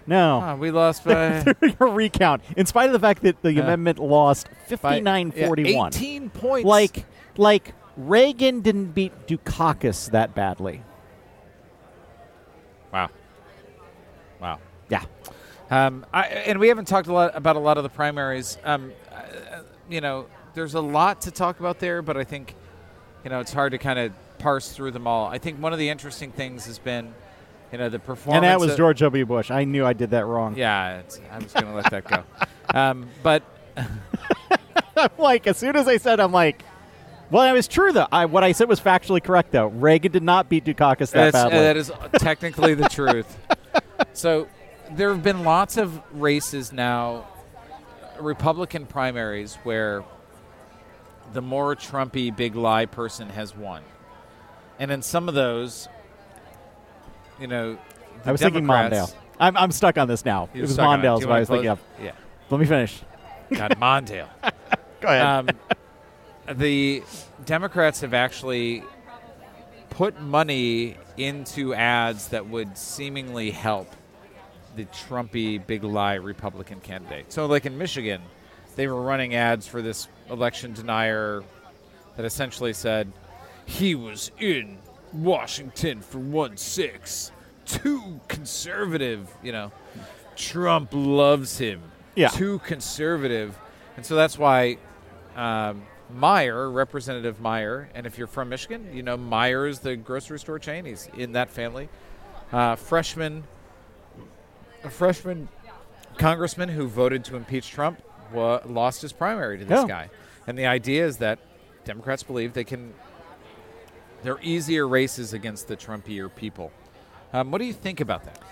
No. Ah, we lost by, Your recount, in spite of the fact that the amendment lost by 59-41. yeah, 18 points. Like, like Reagan didn't beat Dukakis that badly. wow. Wow. Yeah. Um, I, and we haven't talked a lot about a lot of the primaries. Um, uh, you know, there's a lot to talk about there, but I think, you know, it's hard to kind of parse through them all. I think one of the interesting things has been, you know, the performance. And that was of- George W. Bush. I knew I did that wrong. Yeah, it's, I'm just going to let that go. Um, but I'm like, as soon as I said, I'm like, well, that was true though. I, what I said was factually correct though. Reagan did not beat Dukakis that That's, badly. that is technically the truth. So there have been lots of races now, Republican primaries, where the more Trumpy big lie person has won. And in some of those, you know, the I was thinking Mondale. I'm, I'm stuck on this now. It was stuck on Mondale's Do you what I was thinking of. Yeah. Let me finish. God, Mondale. Go ahead. um, the Democrats have actually put money into ads that would seemingly help the Trumpy big lie Republican candidate. So, like in Michigan, they were running ads for this election denier that essentially said he was in Washington for one six, too conservative. You know, Trump loves him. Yeah. too conservative, and so that's why um, Meijer, Representative Meijer, and if you're from Michigan, you know Meijer is the grocery store chain. He's in that family. Uh, freshman, a freshman congressman who voted to impeach Trump wa- lost his primary to this guy, and the idea is that Democrats believe they can. They're easier races against the Trumpier people. Um, what do you think about that?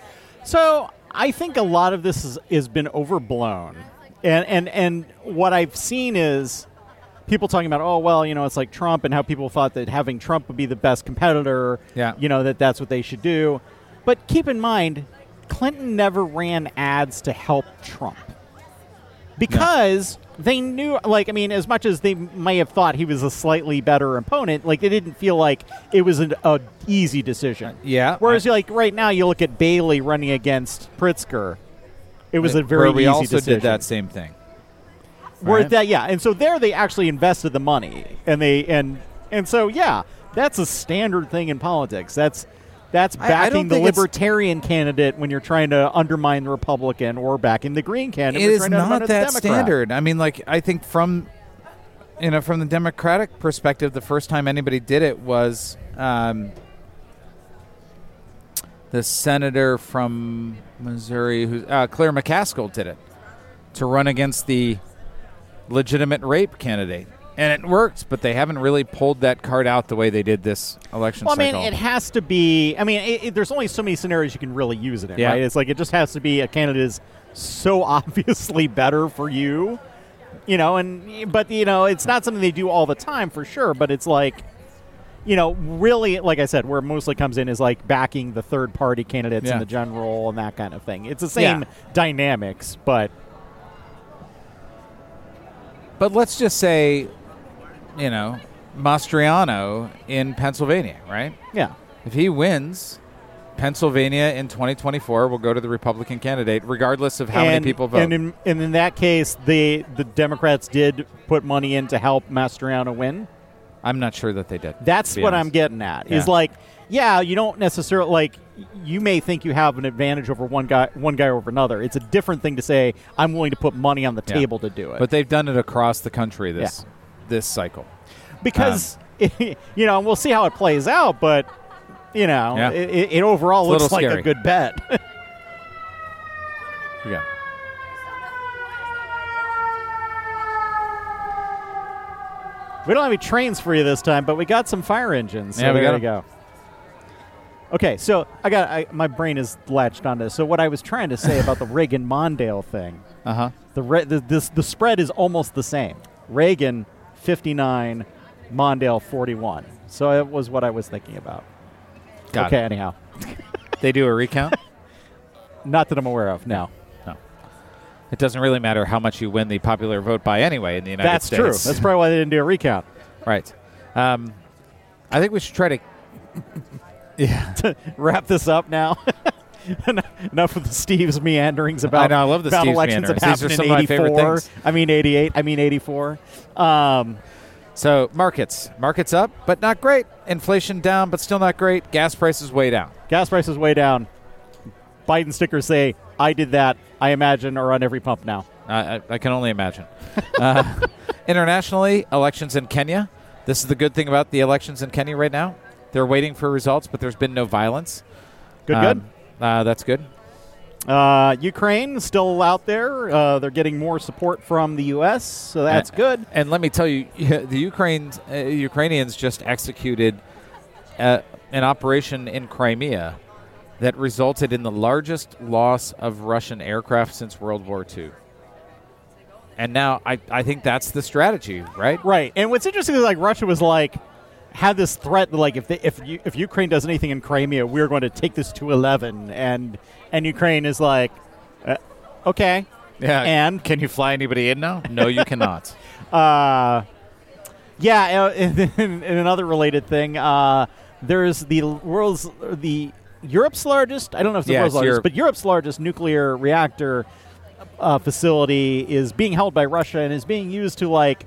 So I think a lot of this is, has been overblown, and and and what I've seen is people talking about, oh well, you know, it's like Trump and how people thought that having Trump would be the best competitor. Yeah. you know that that's what they should do. But keep in mind, Clinton never ran ads to help Trump because they knew like i mean as much as they may have thought he was a slightly better opponent like they didn't feel like it was an a easy decision uh, Yeah, whereas like right now you look at bailey running against pritzker it was a very Where we easy also decision did that same thing. Where right? that yeah and so there they actually invested the money and they and and so yeah that's a standard thing in politics that's that's I- I backing the libertarian candidate when you're trying to undermine the Republican, or backing the Green candidate. it is trying to undermine not that standard. I mean, like I think from you know from the Democratic perspective, the first time anybody did it was um, the senator from Missouri, who uh, Claire McCaskill, did it to run against the legitimate rape candidate. And it worked, but they haven't really pulled that card out the way they did this election Well, I mean, it has to be. I mean, it, it- there's only so many scenarios you can really use it in, Yeah. right? It's like it just has to be a candidate is so obviously better for you, you know. And but you know, it's not something they do all the time for sure. But it's like, you know, really, like I said, where it mostly comes in is like backing the third party candidates Yeah. in the general and that kind of thing. It's the same Yeah. dynamics, but But let's just say, you know, Mastriano in Pennsylvania, right? yeah. If he wins, Pennsylvania in 2024 will go to the Republican candidate, regardless of how and, many people vote. And in, and in that case, the the Democrats did put money in to help Mastriano win. I'm not sure that they did. That's what honest. I'm getting at. Is like, yeah, you don't necessarily like. You may think you have an advantage over one guy, one guy over another. It's a different thing to say. I'm willing to put money on the Yeah. table to do it. But they've done it across the country this this cycle. because um, you know, and we'll see how it plays out. But you know, Yeah. it, it, it overall It's a looks like little a good bet. Yeah. we don't have any trains for you this time, but we got some fire engines. So Yeah, we there got you go. Okay, so I got I, my brain is latched onto this. So what I was trying to say about the Reagan Mondale thing. Uh huh. The, re- the this the spread is almost the same. Reagan 59, Mondale 41. So it was what I was thinking about. Got okay, it. anyhow, They do a recount. not that I'm aware of. No, no. It doesn't really matter how much you win the popular vote by anyway in the United that's States. That's true. That's probably why they didn't do a recount. right. Um, I think we should try to. Yeah. to Wrap this up now. Enough with the Steve's meanderings about. I know, I love the about Steve's elections that meanderings. These are happened some in of my favorite 84. I mean 88. I mean 84. Um, So markets, markets up, but not great. Inflation down, but still not great. Gas prices way down. gas prices way down. Biden stickers say, "I did that." I imagine are on every pump now. I, I, I can only imagine. uh, internationally, elections in Kenya. This is the good thing about the elections in Kenya right now. They're waiting for results, but there's been no violence. Good, Um, Uh, that's good. good. Uh, Ukraine still out there. Uh, they're getting more support from the U.S., so that's Uh, good. And let me tell you, the Ukraine, uh, Ukrainians just executed uh, an operation in Crimea that resulted in the largest loss of Russian aircraft since World War II. And now I, I think that's the strategy, right? Right. And what's interesting is like Russia was like had this threat that like if they, if you, if Ukraine does anything in Crimea, we're going to take this to eleven. And and Ukraine is like, uh, okay. Yeah. And can you fly anybody in now? No, you cannot. Uh, yeah, uh, in, in another related thing, uh, there's the world's the Europe's largest. I don't know if it's the Yeah, world's it's largest, Europe. but Europe's largest nuclear reactor uh, facility is being held by Russia and is being used to like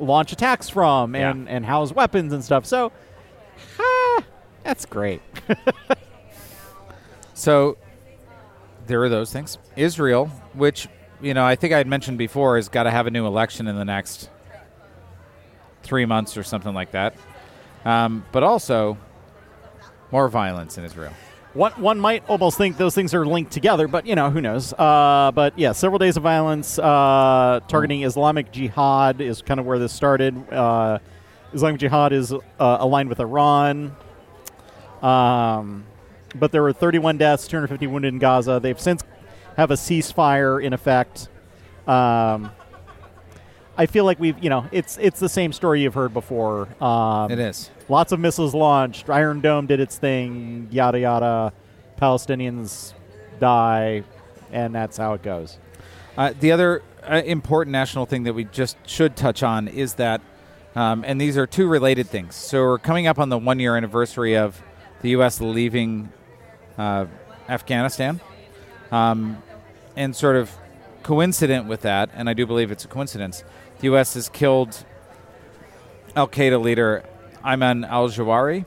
launch attacks from and and house weapons and stuff. So. ah, That's great. So there are those things. Israel, which you know I think I had mentioned before, has got to have a new election in the next three months or something like that. Um, but also more violence in Israel. One, one might almost think those things are linked together, but you know who knows. Uh, but yeah, several days of violence uh, targeting Islamic Jihad is kind of where this started. Uh, Islamic Jihad is uh, aligned with Iran, um, but there were 31 deaths, 250 wounded in Gaza. They've since have a ceasefire in effect. Um, I feel like we've, you know, it's it's the same story you've heard before. Um, It is. Lots of missiles launched. Iron Dome did its thing. Yada yada. Palestinians die, and that's how it goes. Uh, the other uh, important national thing that we just should touch on is that, um, and these are two related things. So we're coming up on the one year anniversary of the U.S. leaving uh, Afghanistan. Um, and sort of coincident with that, and I do believe it's a coincidence, the U.S. has killed Al Qaeda leader Ayman Al Zawahiri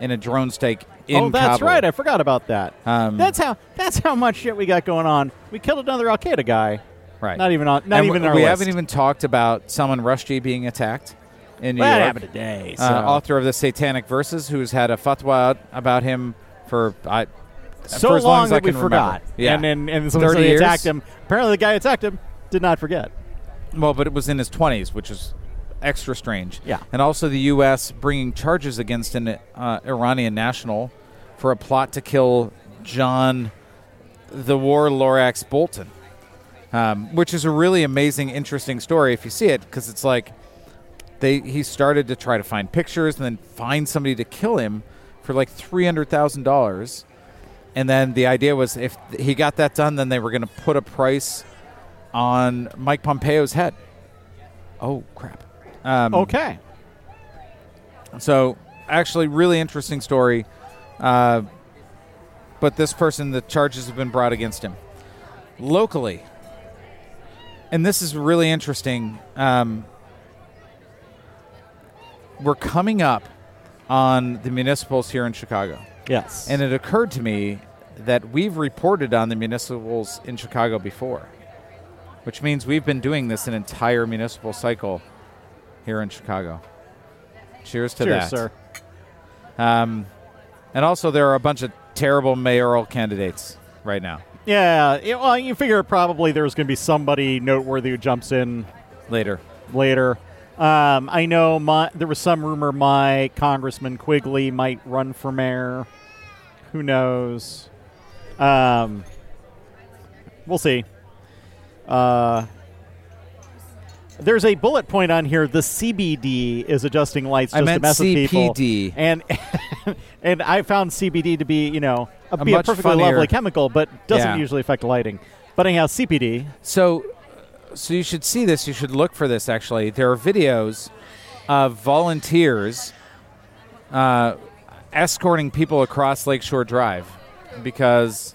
in a drone strike in oh, that's Kabul. right. I forgot about that. Um, that's how. That's how much shit we got going on. We killed another Al Qaeda guy. right. Not even on. Not And even we, on our we list. haven't even talked about someone Rushdie being attacked in New Well, that York. happened today. So. uh, author of the Satanic Verses, who's had a fatwa out about him for I, so for as long, as I that we can forgot. remember. Yeah, And then and someone 30 said he years? attacked him. Apparently, the guy who attacked him did not forget. well, but it was in his twenties, which is extra strange. Yeah. and also the U.S. bringing charges against an uh, Iranian national for a plot to kill John, the War Lorax Bolton, um, which is a really amazing, interesting story if you see it, because it's like they he started to try to find pictures and then find somebody to kill him for like three hundred thousand dollars, and then the idea was if he got that done, then they were going to put a price on Mike Pompeo's head. Oh crap! Um, Okay. so, actually, really interesting story. Uh, but this person, the charges have been brought against him locally, and this is really interesting. Um, we're coming up on the municipals here in Chicago, Yes. and it occurred to me that we've reported on the municipals in Chicago before, which means we've been doing this an entire municipal cycle here in Chicago. Cheers to Cheers, that. sir. Um, and also, there are a bunch of terrible mayoral candidates right now. Yeah. yeah, well, you figure probably there's going to be somebody noteworthy who jumps in Later, later. Um, I know my, there was some rumor my Congressman Quigley might run for mayor. Who knows? Um, we'll see. Uh, there's a bullet point on here. The CBD is adjusting lights I just to meant mess with people. CPD. and and I found CBD to be you know a, A be a much perfectly funnier- lovely chemical, but doesn't Yeah. usually affect lighting. But anyhow, CPD. So, so you should see this. You should look for this. Actually, there are videos of volunteers uh, escorting people across Lakeshore Drive because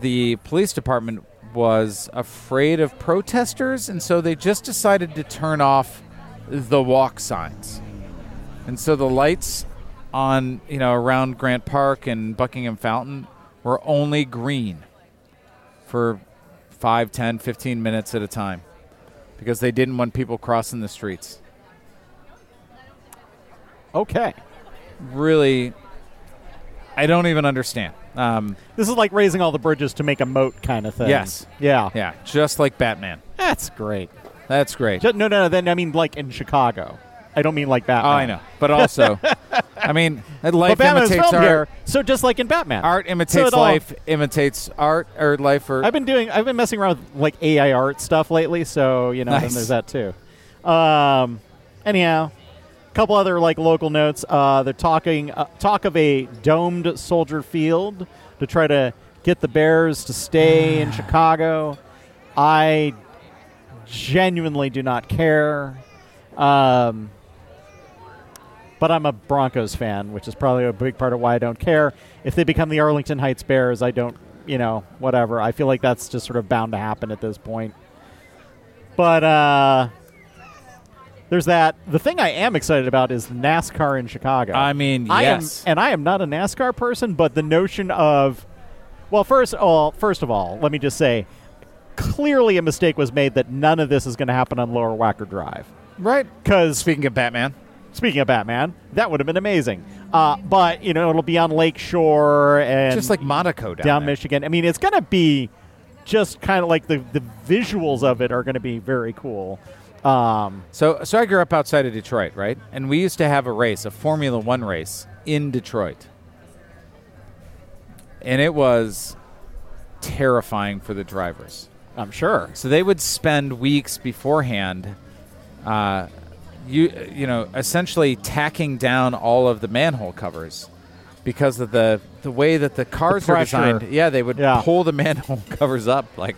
the police department was afraid of protesters, and so they just decided to turn off the walk signs. And so the lights on, you know, around Grant Park and Buckingham Fountain were only green for 5, 10, 15 minutes at a time because they didn't want people crossing the streets. Okay. Really, I don't even understand. Um, This is like raising all the bridges to make a moat kind of thing. Yes. Yeah. yeah, just like Batman. That's great. That's great. Ju- no, no, no. Then I mean like in Chicago. I don't mean like oh, Batman. I know. But also, I mean, But life was imitates art. here, so just like in Batman. Art So imitates all- life, imitates art, or life, or I've been doing. I've been messing around with like AI art stuff lately, so you know, then there's that too. Um, anyhow, couple other like local notes. Uh, they're talking uh, talk of a domed soldier field to try to get the Bears to stay in Chicago. I genuinely do not care. Um, but I'm a Broncos fan, which is probably a big part of why I don't care. If they become the Arlington Heights Bears, I don't, you know, whatever. I feel like that's just sort of bound to happen at this point. But uh, There's that. The thing I am excited about is NASCAR in Chicago. I mean, I yes. am, and I am not a NASCAR person, but the notion of, well, first, all, first of all, let me just say, clearly a mistake was made that none of this is going to happen on Lower Wacker Drive. right. Because Speaking of Batman, speaking of Batman, that would have been amazing. Uh, but you know, it'll be on Lake Shore and just like Monaco down, down. Michigan. I mean, it's going to be just kind of like the the visuals of it are going to be very cool. Um, So, so I grew up outside of Detroit, right? And we used to have a race, a Formula One race in Detroit, and it was terrifying for the drivers. I'm sure. So they would spend weeks beforehand, uh, you you know, essentially tacking down all of the manhole covers because of the the way that the cars are pressure. designed. Yeah, they would Yeah. pull the manhole covers up like.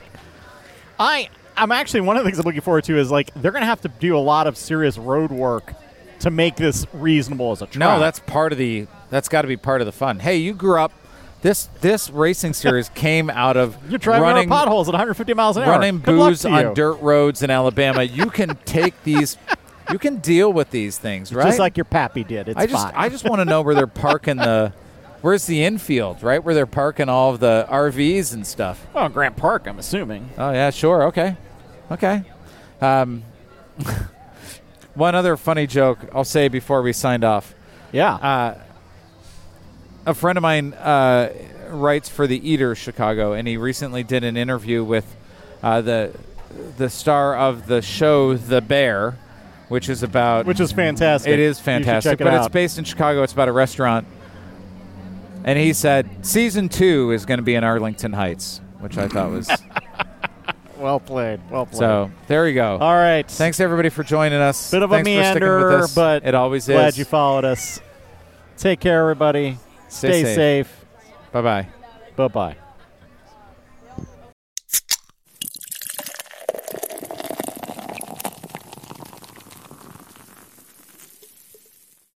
I I'm actually one of the things I'm looking forward to is like they're going to have to do a lot of serious road work to make this reasonable as a track. No, that's part of the. That's got to be part of the fun. Hey, you grew up. This this racing series came out of you're driving running potholes at 150 miles an hour. running booze on dirt roads in Alabama. You can take these. You can deal with these things, right? just like your pappy did. It's I just fine. I just want to know where they're parking the. Where's the infield? Right where they're parking all of the RVs and stuff. oh, Grant Park. I'm assuming. Oh yeah, sure, okay, okay. Um, one other funny joke I'll say before we signed off. Yeah. Uh, a friend of mine uh, writes for the Eater Chicago, and he recently did an interview with uh, the the star of the show The Bear, which is about Which is fantastic. It is fantastic, it but it's based in Chicago. It's about a restaurant, and he said season two is going to be in Arlington Heights, which I thought was well played. Well played. so. There you go. all right. Thanks everybody for joining us. Bit of a Thanks with meander, but it always glad is. Glad you followed us. Take care, everybody. Stay Stay safe. safe. Bye bye. Bye bye.